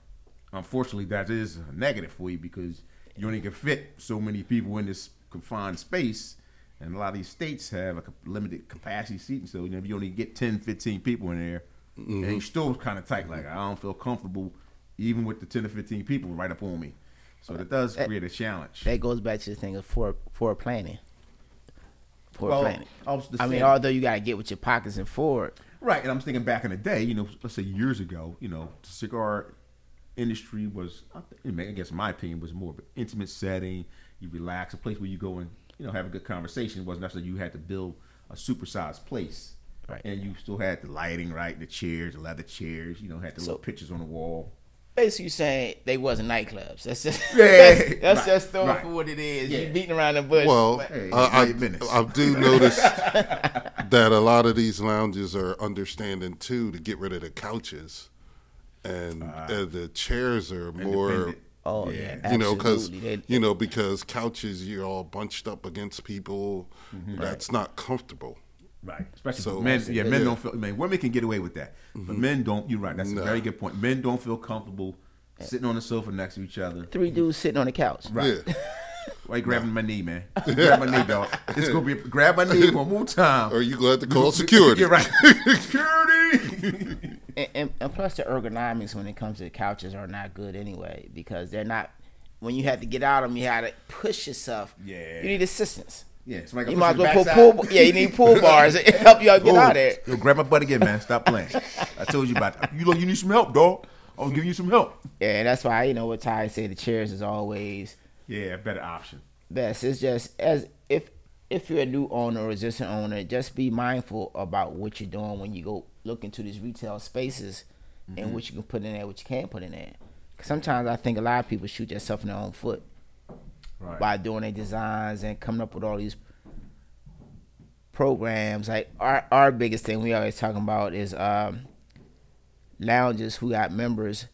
unfortunately, that is a negative for you because you only can fit so many people in this confined space. And a lot of these states have a limited capacity seating. So, you know, if you only get 10, 15 people in there, mm-hmm. and you're still kind of tight, like, I don't feel comfortable even with the 10 or 15 people right up on me. So that does create a challenge. that goes back to the thing of for for planning. For Well, planning. I mean, although you gotta get with your pockets and forward. Right, and I'm thinking back in the day, you know, let's say years ago, you know, the cigar industry was, I I guess, in my opinion, was more of an intimate setting. You relax, a place where you go and you know have a good conversation. It wasn't necessarily you had to build a supersized place, Right. And you still had the lighting, right, the chairs, the leather chairs. You know, had the So- little pictures on the wall. Basically, you saying they wasn't nightclubs. That's just [LAUGHS] Yeah, that's, that's right, just throwing right. for what it is. Yeah. You beating around the bush. Well, but- Hey, I, mind your. I, I do notice [LAUGHS] that a lot of these lounges are understanding too to get rid of the couches, and uh, the chairs are more. Independent. oh Yeah. yeah, You know, because you know, because couches you're all bunched up against people. Mm-hmm. That's not comfortable. Right, especially So- men. Yeah, men Yeah. don't feel. I mean, women can get away with that, but men don't. You're right. That's No. a very good point. Men don't feel comfortable sitting on the sofa next to each other. three dudes sitting on the couch. Right. Yeah. [LAUGHS] Why you grabbing my knee, man? [LAUGHS] grab my knee, dog. It's gonna be grab my knee one more time. Or you gonna have to call [LAUGHS] security. You're right. Security. And, and, and plus the ergonomics when it comes to the couches are not good anyway because they're not. When you have to get out of them, you have to push yourself. Yeah. You need assistance. Yeah, somebody You might as well you put pool. Yeah, you need pool [LAUGHS] bars to help y'all get Oh, out of there. Yo, grab my butt again, man. Stop playing. I told you about that. You look, you need some help, dog. I'll give you some help. Yeah, that's why you know what Ty said. The chairs is always Yeah, better option. best. It's just as if if you're a new owner or existing owner, just be mindful about what you're doing when you go look into these retail spaces and what you can put in there, what you can't put in there. sometimes I think a lot of people shoot themselves in their own foot Right. by doing their designs and coming up with all these programs. Like our our biggest thing we always talking about is um, lounges who got members,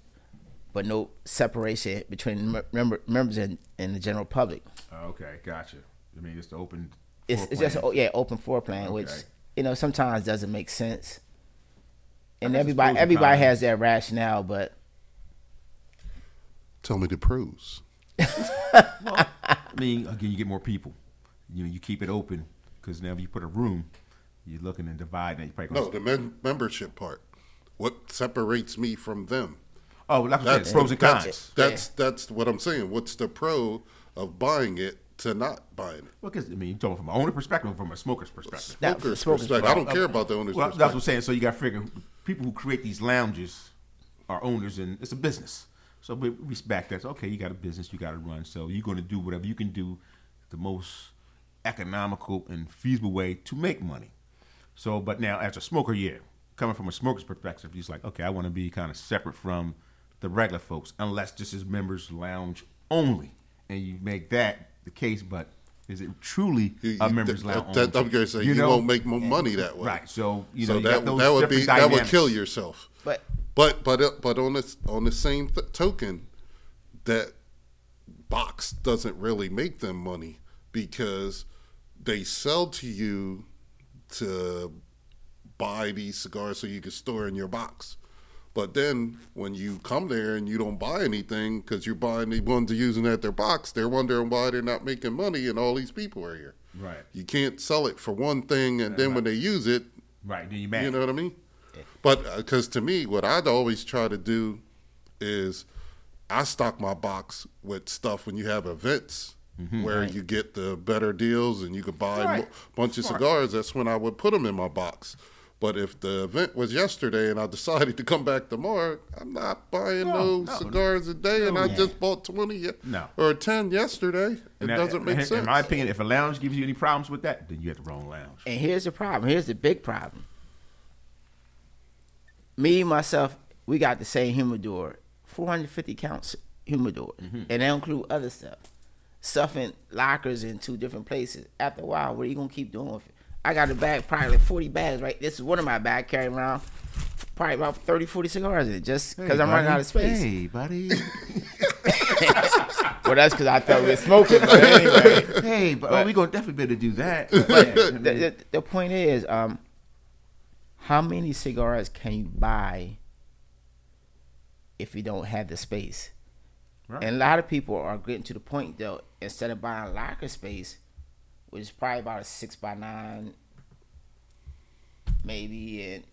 but no separation between mem- member, members and, and the general public. Okay, gotcha. I mean, it's the open. It's, it's just plan. oh, yeah open floor plan, which you know sometimes doesn't make sense. And everybody everybody has their rationale, but Tell me the pros. I mean, again, you get more people. You know, you keep it open because now if you put a room, you're looking and dividing. You probably No, gonna- the mem- membership part. What separates me from them? oh, like I said, That's pros and that's- cons. That's that's what I'm saying. What's the pro of buying it to not buying it? Well, because I mean, you're talking from an owner perspective, or from a smoker's perspective. Smoker's smoker's perspective. I don't care about the owner's Well, that's what I'm saying. So you got to figure people who create these lounges are owners, and it's a business. So we respect that. So, okay, you got a business, you got to run. So you're going to do whatever you can do, the most economical and feasible way to make money. So, but now as a smoker, yeah, coming from a smoker's perspective, he's like, okay, I want to be kind of separate from the regular folks, unless this is members lounge only, and you make that the case. But is it truly You- a you- members that- lounge? that- I'm going to say you, know? won't make more money that way. Right. So you know so you that got those that would be different that would kill yourself. but But but uh, but on this on the same th- token, that box doesn't really make them money because they sell to you to buy these cigars so you can store in your box. But then when you come there and you don't buy anything because you're buying the ones they're using at their box, they're wondering why they're not making money and all these people are here. Right. You can't sell it for one thing and then when they use it, Right. Then you mad. you know what I mean? But uh, because to me, what I'd always try to do is I stock my box with stuff when you have events mm-hmm, where you get the better deals and you could buy a Right. bunch of cigars. That's when I would put them in my box. But if the event was yesterday and I decided to come back tomorrow, I'm not buying No, no, no. cigars a day, and I No. just bought twenty No. or ten yesterday. It And that- doesn't make in, sense. In my opinion, if a lounge gives you any problems with that, then you at the wrong lounge. And here's the problem. Here's the big problem. Me myself, we got the same humidor, 450 counts humidor, mm-hmm. and they don't include other stuff. Stuff in lockers in two different places. After a while, what are you gonna keep doing with it? I got a bag, probably like 40 bags, right? This is one of my bags carrying around probably about 30, 40 cigars in it, just because I'm running out of space. Hey, buddy. [LAUGHS] Well, that's because I thought we were smoking. But anyway, hey, but, oh, we gonna definitely be able to do that. [LAUGHS] But the, the, the point is, um, how many cigars can you buy if you don't have the space? Right. And a lot of people are getting to the point though, instead of buying locker space, which is probably about a six by nine, maybe, and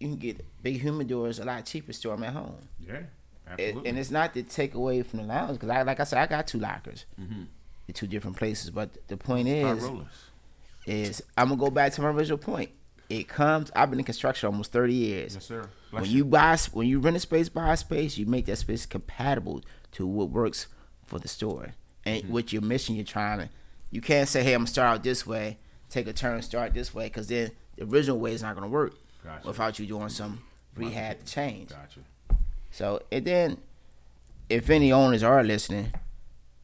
you can get big humidors a lot cheaper. Store them at home. yeah, It, absolutely. and it's not to take away from the lounge because I, like I said, I got two lockers in two different places. But the point is, is I'm gonna go back to my original point. It comes. I've been in construction almost 30 years. Yes, sir. Bless When you. you buy, when you rent a space, buy a space, you make that space compatible to what works for the store and Mm-hmm. with your mission. You're trying to. You can't say, "Hey, I'm gonna start out this way, take a turn, start this way," because then the original way is not gonna work Gotcha. without you doing some rehab to change. Gotcha. So, and then, if any owners are listening,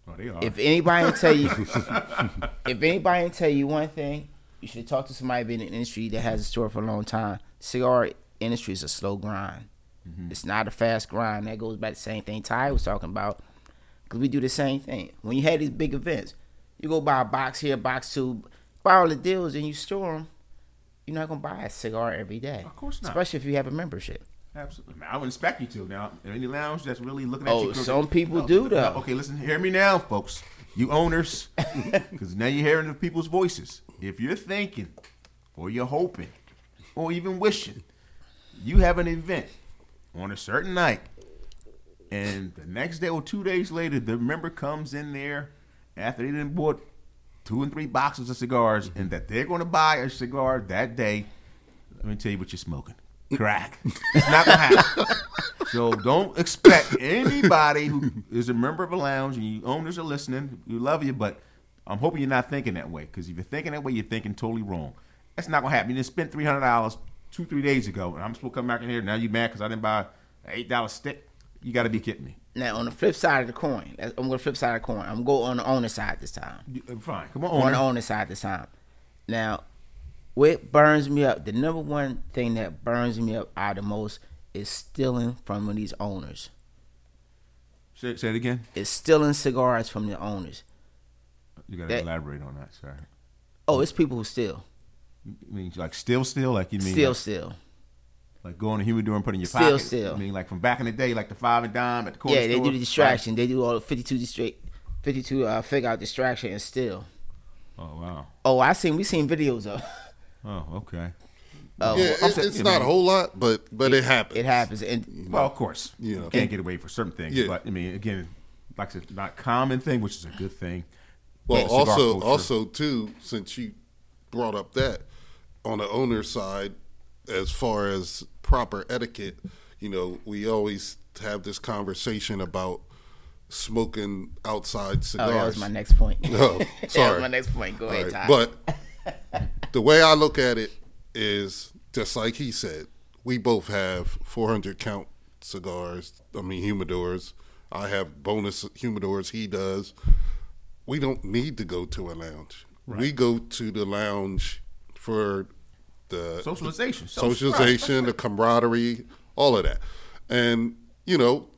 Oh, they are. if anybody tell you, [LAUGHS] [LAUGHS] if anybody tell you one thing, you should talk to somebody been in the industry that has a store for a long time. Cigar industry is a slow grind. Mm-hmm. It's not a fast grind. That goes back to the same thing Ty was talking about. Cause we do the same thing. When you have these big events, you go buy a box here, box two, buy all the deals, and you store them. You're not gonna buy a cigar every day. Of course not. Especially if you have a membership. Absolutely. I would expect you to. Now, any lounge that's really looking at Oh, you. crooked- some people No, do, no, though. Okay, listen, hear me now, folks. You owners, [LAUGHS] because now you're hearing the people's voices. If you're thinking, or you're hoping, or even wishing, you have an event on a certain night, and the next day or two days later, the member comes in there after they didn't bought two and three boxes of cigars, mm-hmm. and that they're going to buy a cigar that day, let me tell you what you're smoking. Crack. it's not gonna happen. [LAUGHS] so don't expect anybody who is a member of a lounge and you owners are listening. We love you, but I'm hoping you're not thinking that way. Because if you're thinking that way, you're thinking totally wrong. That's not gonna happen. You just spent three hundred dollars two, three days ago, and I'm supposed to come back in here. Now you're mad because I didn't buy an eight dollar stick? You got to be kidding me. Now on the flip side of the coin, I'm going to flip side of the coin. I'm going to go on the owner side this time. Uh, Fine, come on. on the owner side this time. Now, what burns me up, the number one thing that burns me up out the most is stealing from these owners. Say, say it again. It's stealing cigars from the owners. You got to elaborate on that. Sorry. Oh, it's people who steal. You mean like still, still, like you mean Steal, like, steal. Like go in the humidor and put in your Still, pocket? still. I mean like from back in the day, like the five and dime at the corner Yeah, they do the distraction. They do all the 52 distract, 52 uh, figure out distraction and steal. Oh wow. Oh, I seen we seen videos of. Oh okay. [LAUGHS] of yeah, I'm it, saying- it's not mean- a whole lot, but but it, happens. It happens, and Well, of course, You know. can't get away for certain things. Yeah. But I mean, again, like I said, not common thing, which is a good thing. Well, Yeah, also, culture. also too, since you brought up that on the owner's side, as far as proper etiquette, you know, we always have this conversation about smoking outside oh, cigars. that was my next point. Oh, [LAUGHS] that sorry. was my next point. Go All ahead, right, Ty. But [LAUGHS] the way I look at it is just like he said. We both have 400 count cigars. I mean humidors. I have bonus humidors. He does. We don't need to go to a lounge. We go to the lounge for the Socialization. socialization, the camaraderie, all of that, and you know,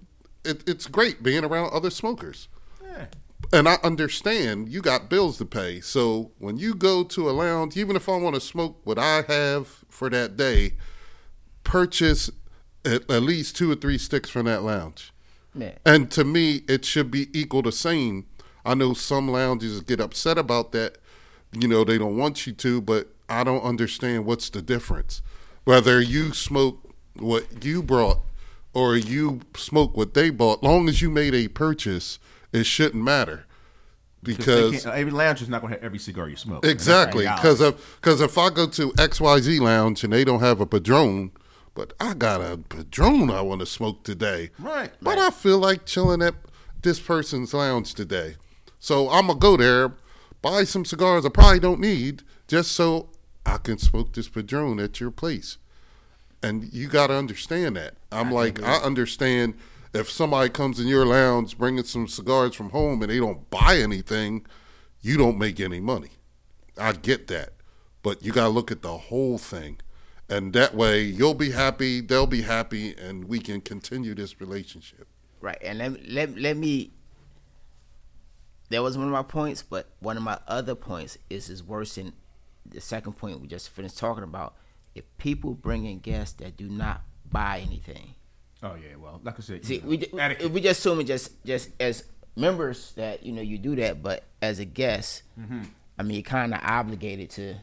it, it's great being around other smokers Yeah. and I understand you got bills to pay. So when you go to a lounge, even if I want to smoke what I have for that day, purchase at, at least two or three sticks from that lounge. Man. And to me, it should be equal to same. I know some lounges get upset about that. You know, they don't want you to, but I don't understand what's the difference. Whether you smoke what you brought or you smoke what they bought, long as you made a purchase, it shouldn't matter. Because can't- every lounge is not going to have every cigar you smoke. Exactly, because if because if I go to X Y Z Lounge and they don't have a Padron, but I got a Padron I want to smoke today, Right, But right. I feel like chilling at this person's lounge today, so I'm gonna go there, buy some cigars I probably don't need, just so I can smoke this Padron at your place. And you got to understand that. I'm like, I understand if somebody comes in your lounge bringing some cigars from home and they don't buy anything, you don't make any money. I get that. But you got to look at the whole thing. And that way you'll be happy, they'll be happy, and we can continue this relationship. Right, and let let let me. That was one of my points, but one of my other points is is worse than the second point we just finished talking about. If people bring in guests that do not buy anything, Oh yeah, well, like I said, see, know, we ju- we just assuming just just as members that you know you do that, but as a guest, Mm-hmm. I mean, you're kind of obligated to.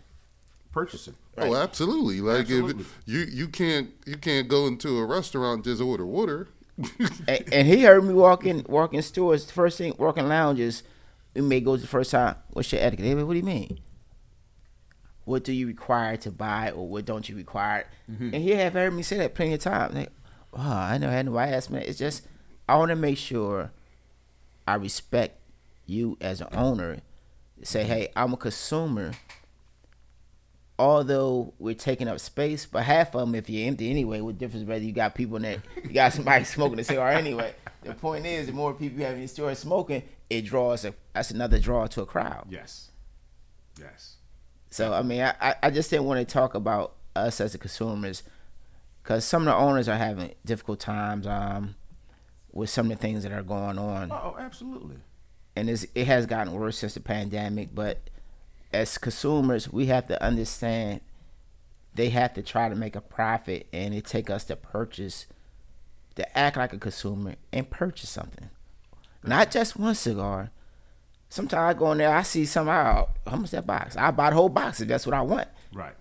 purchasing. Oh, absolutely. Like Absolutely. if you you can't you can't go into a restaurant and just order water. and, and he heard me walking walking stores. The first thing walking lounges, we may go the first time. What's your etiquette? Hey, what do you mean? What do you require to buy, or what don't you require? Mm-hmm. And he have heard me say that plenty of times. Like, wow, I never had nobody ask me that. It's just I want to make sure I respect you as an owner. Say, hey, I'm a consumer. Although we're taking up space, but half of them, if you're empty anyway, what difference whether you got people in there, you got somebody [LAUGHS] smoking a cigar anyway. The point is, the more people you have in the store smoking, it draws a that's another draw to a crowd. Yes, yes. So I mean, I, I- just didn't want to talk about us as the consumers because some of the owners are having difficult times um, with some of the things that are going on, Oh, absolutely. and it's, it has gotten worse since the pandemic. But as consumers, we have to understand they have to try to make a profit, and it take us to purchase, to act like a consumer and purchase something, not just one cigar. Sometimes I go in there, I see some out. How much that box? I buy the whole box if that's what I want. Right.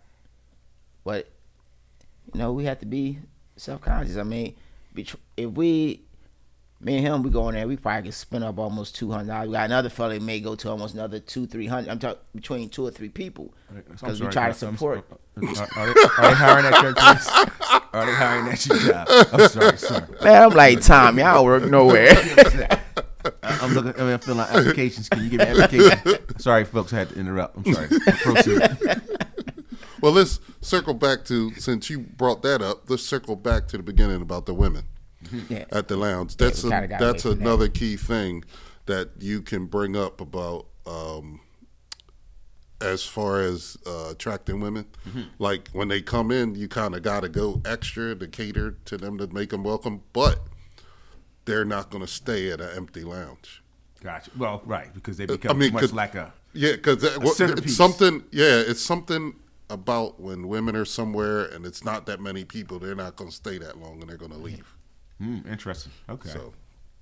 But you know, we have to be self conscious. I mean, if we Me and him, we go in there. We probably can spend up almost two hundred dollars. We got another fella that may go to almost another two, three hundred. I'm talking between two or three people because we try to I'm- support. Are, are they, are they hiring at your place? Are they hiring at your job? I'm sorry, sir. Man, I'm like Tom. Y'all work nowhere. [LAUGHS] I- I'm looking. I mean, I'm filling out applications. Can you give me an application? [LAUGHS] Sorry, folks, I had to interrupt. I'm sorry. Proceed. [LAUGHS] Well, let's circle back to since you brought that up. Let's circle back to the beginning about the women yeah. at the lounge. That's we a, kinda got away that's from that. another key thing that you can bring up about um, as far as uh, attracting women. Mm-hmm. Like when they come in, you kind of got to go extra to cater to them to make them welcome, but they're not going to stay at an empty lounge. Gotcha. Well, right, because they I become mean, too much 'cause- like a. Yeah, because it's something. Yeah, it's something about when women are somewhere and it's not that many people. They're not going to stay that long and they're going to leave. Hmm, interesting. Okay. So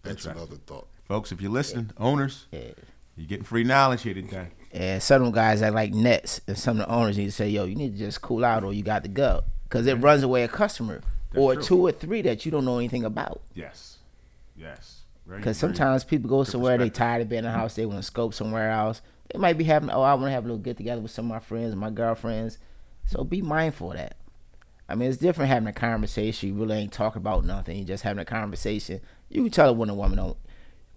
that's another thought. Folks, if you're listening, owners, you're getting free knowledge here today. And some of them guys that like nets, and some of the owners need to say, "Yo, you need to just cool out, or you got to go," because it runs away a customer or true. two or three that you don't know anything about. Yes. Yes. Because sometimes people go somewhere, they tired of being in the house, they want to scope somewhere else. They might be having, oh, I want to have a little get together with some of my friends my girlfriends. So be mindful of that. I mean, it's different having a conversation. You really ain't talking about nothing. You just having a conversation. You can tell when a woman don't.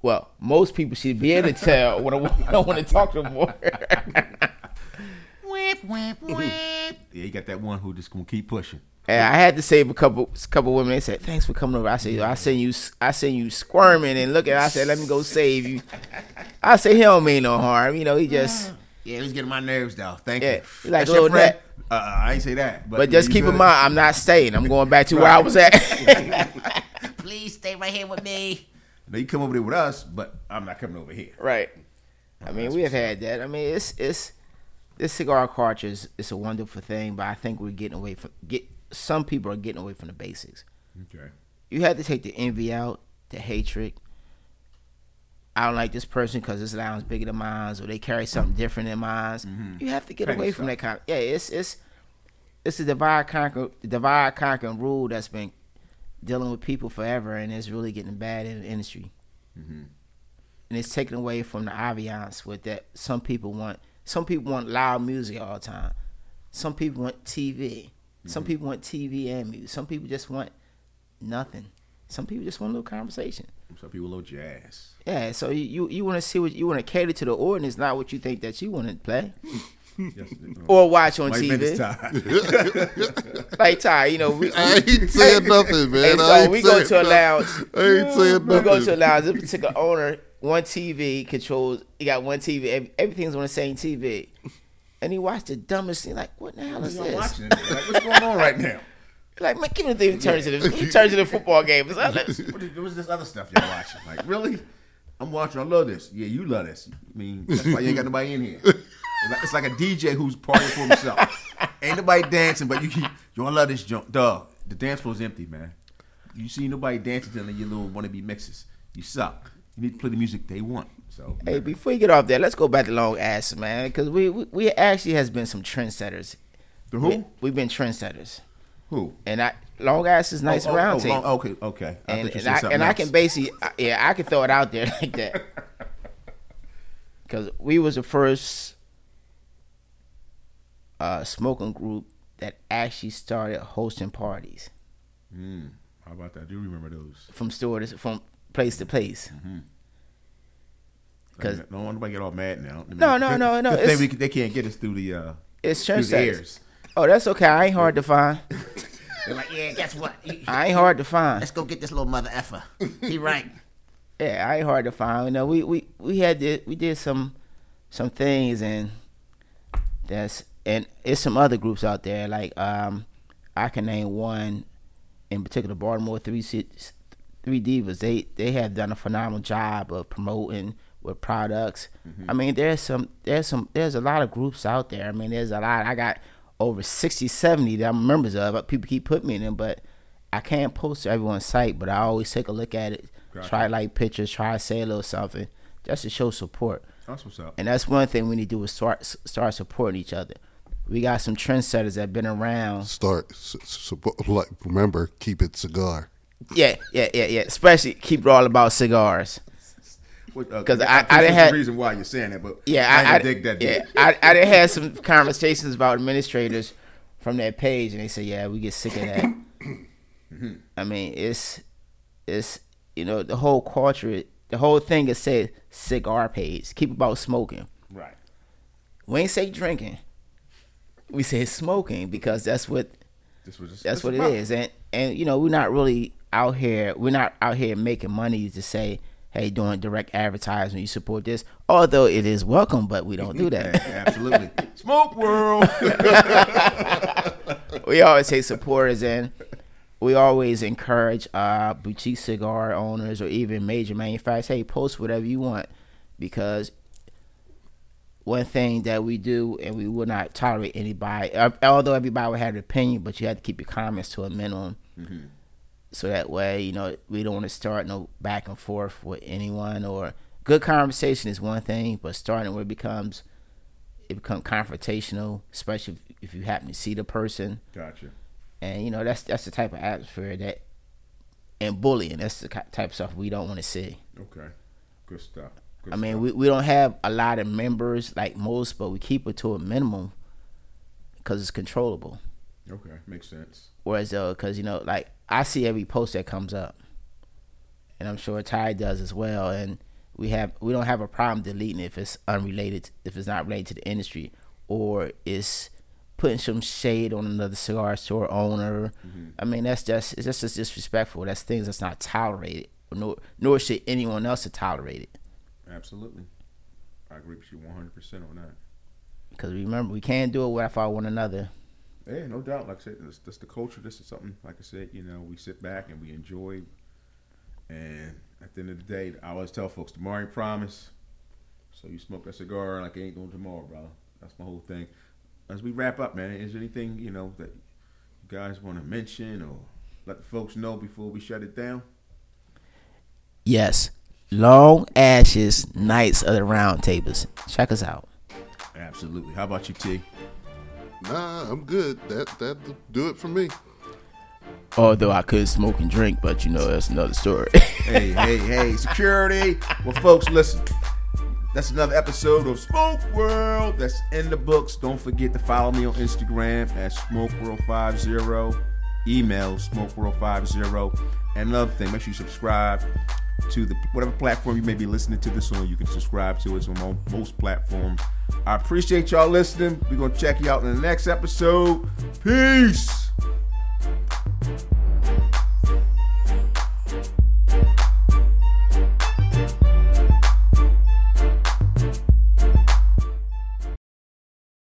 Well, most people should be able to tell when a woman [LAUGHS] don't want to talk no more. [LAUGHS] Whip, whip, [LAUGHS] whip. Yeah, you got that one who just gonna keep pushing. And I had to save a couple couple women. They said, "Thanks for coming over." I said, "I seen you, I seen you squirming and looking." I said, "Let me go save you." I said, "He don't mean no harm. You know, he just." [LAUGHS] Yeah, he's getting my nerves though. Thank Yeah, you. you like That's your little friend? net. Uh, I ain't say that. But, But just you keep in mind, I'm not staying. I'm going back to where I was at. [LAUGHS] Please stay right here with me. Now you come over there with us, but I'm not coming over here. right. I mean, we have had that. I mean, it's it's this cigar culture is a wonderful thing, but I think we're getting away from get some people are getting away from the basics. Okay. You have to take the envy out, the hatred. I don't like this person because this lounge bigger than mine, or they carry something different than mine. You have to get away from stuff. that kind. Of, yeah, it's it's it's a divide conquer divide conquer rule that's been dealing with people forever, and it's really getting bad in the industry. And it's taken away from the ambiance with that. Some people want some people want loud music all the time. Some people want TV. Some mm-hmm. people want TV and music. Some people just want nothing. Some people just want a little conversation. Some people a little jazz. Yeah, so you you, you want to see what you want to cater to the audience, not what you think that you want to play Yes, or watch on White TV. [LAUGHS] Like Ty, you know, we, I ain't saying nothing, man. and I so we go to a lounge. I ain't saying nothing. We go to a lounge. This particular owner, one TV controls. He got one TV. Everything's on the same TV, and he watched the dumbest thing. Like, what the hell is this? watching it. Like, what's going on right now? [LAUGHS] Like, man, give me the thing. Turn to the he turns to the football game. Like, [LAUGHS] What is this other stuff y'all watching? Like, really? I'm watching. I love this. Yeah, you love this. I mean, that's why you ain't got nobody in here. It's like, it's like a DJ who's partying for himself. ain't nobody dancing, but you keep, you don't love this junk. Dog, the dance floor's empty, man. You see nobody dancing to your little wannabe mixes. You suck. You need to play the music they want. So, Hey, before you get off there, let's go back to Long Ashes, man, because we, we we actually has been some trendsetters. the who? We, have been trendsetters, Who? and I Long Ashes Knights Oh, oh, round oh, long- okay, okay. I and, and I, and I can basically, yeah, I can throw it out there [LAUGHS] like that. [LAUGHS] Because we was the first uh, smoking group that actually started hosting parties Mm, how about that? I do remember those. from store to from place to place. Mm-hmm. 'Cause- no one nobody get all mad now. I mean, No, no, no, no, [LAUGHS] thing we, they can't get us through the uh, It's through the ears. Oh, that's okay. I ain't hard to find. [LAUGHS] They're like, yeah, guess what? I ain't hard to find. Let's go get this little mother effer. He [LAUGHS] right. Yeah, I ain't hard to find. You know, we we we had did we did some some things and that's and it's some other groups out there like um I can name one in particular Baltimore three Ci- three divas they they have done a phenomenal job of promoting with products. Mm-hmm. I mean there's some there's some there's a lot of groups out there. I mean there's a lot I got over 60 70 that I'm members of. but People keep putting me in them but I can't post to everyone's site, but I always take a look at it, Gotcha. try like pictures, try to say a little something, just to show support. That's what's up. And that's one thing we need to do is start start supporting each other. We got some trendsetters that have been around. Start, s- s- like, remember, keep it cigar. Yeah, yeah, yeah, yeah. Especially keep it all about cigars. Because uh, 'Cause I- I, I didn't have- reason why you're saying that, but Yeah, I, I, I, dig that yeah. I, I didn't have some conversations about administrators from that page, and they said, "Yeah, we get sick of that." [COUGHS] I mean, it's it's you know the whole culture, the whole thing is said cigar page. Keep about smoking. Right. We ain't say drinking. We say smoking because that's what This was just, that's what it about- is, and and you know we're not really out here. We're not out here making money to say, "Hey, doing direct advertisement, you support this." Although it is welcome, but we don't do that. [LAUGHS] absolutely. Smoke world. [LAUGHS] we always say supporters, and we always encourage uh, boutique cigar owners or even major manufacturers. Hey, post whatever you want, because one thing that we do, and we will not tolerate anybody. uh, Although everybody will have an opinion, but you have to keep your comments to a minimum. So that way, you know, we don't want to start no back and forth with anyone. Or good conversation is one thing, but starting where it becomes it become confrontational, especially if, if you happen to see the person gotcha. and you know that's that's the type of atmosphere that and bullying that's the type of stuff we don't want to see Okay. Good stuff. Good i mean stuff. we, we don't have a lot of members like most but we keep it to a minimum because it's controllable Okay, makes sense. whereas though because you know like i see every post that comes up. And i'm sure ty does as well. And we have we don't have a problem deleting it if it's unrelated if it's not related to the industry or it's putting some shade on another cigar store owner. Mm-hmm. I mean that's just it's just, just disrespectful. That's things that's not tolerated nor nor should anyone else tolerate it. Absolutely. I agree with you 100% on that. because remember we can't do it without one another Yeah, no doubt. Like I said, this, this the culture. This is something, like I said, you know, we sit back and we enjoy. And at the end of the day, I always tell folks, tomorrow ain't promise. So you smoke that cigar like it ain't going tomorrow, brother. That's my whole thing. As we wrap up, man, is there anything, you know, that you guys want to mention or let the folks know before we shut it down? yes long ashes Knights of the round tables check us out Absolutely. How about you, T? Nah, I'm good. That that do it for me. Although I could smoke and drink, but you know that's another story. [LAUGHS] hey, hey, hey, security. Well, folks, listen. That's another episode of Smoke World. That's in the books. Don't forget to follow me on Instagram at SmokeWorld50. Email SmokeWorld50. And another thing, make sure you subscribe to the whatever platform you may be listening to this on. You can subscribe to it on most platforms. I appreciate y'all listening. We're gonna check you out in the next episode. Peace.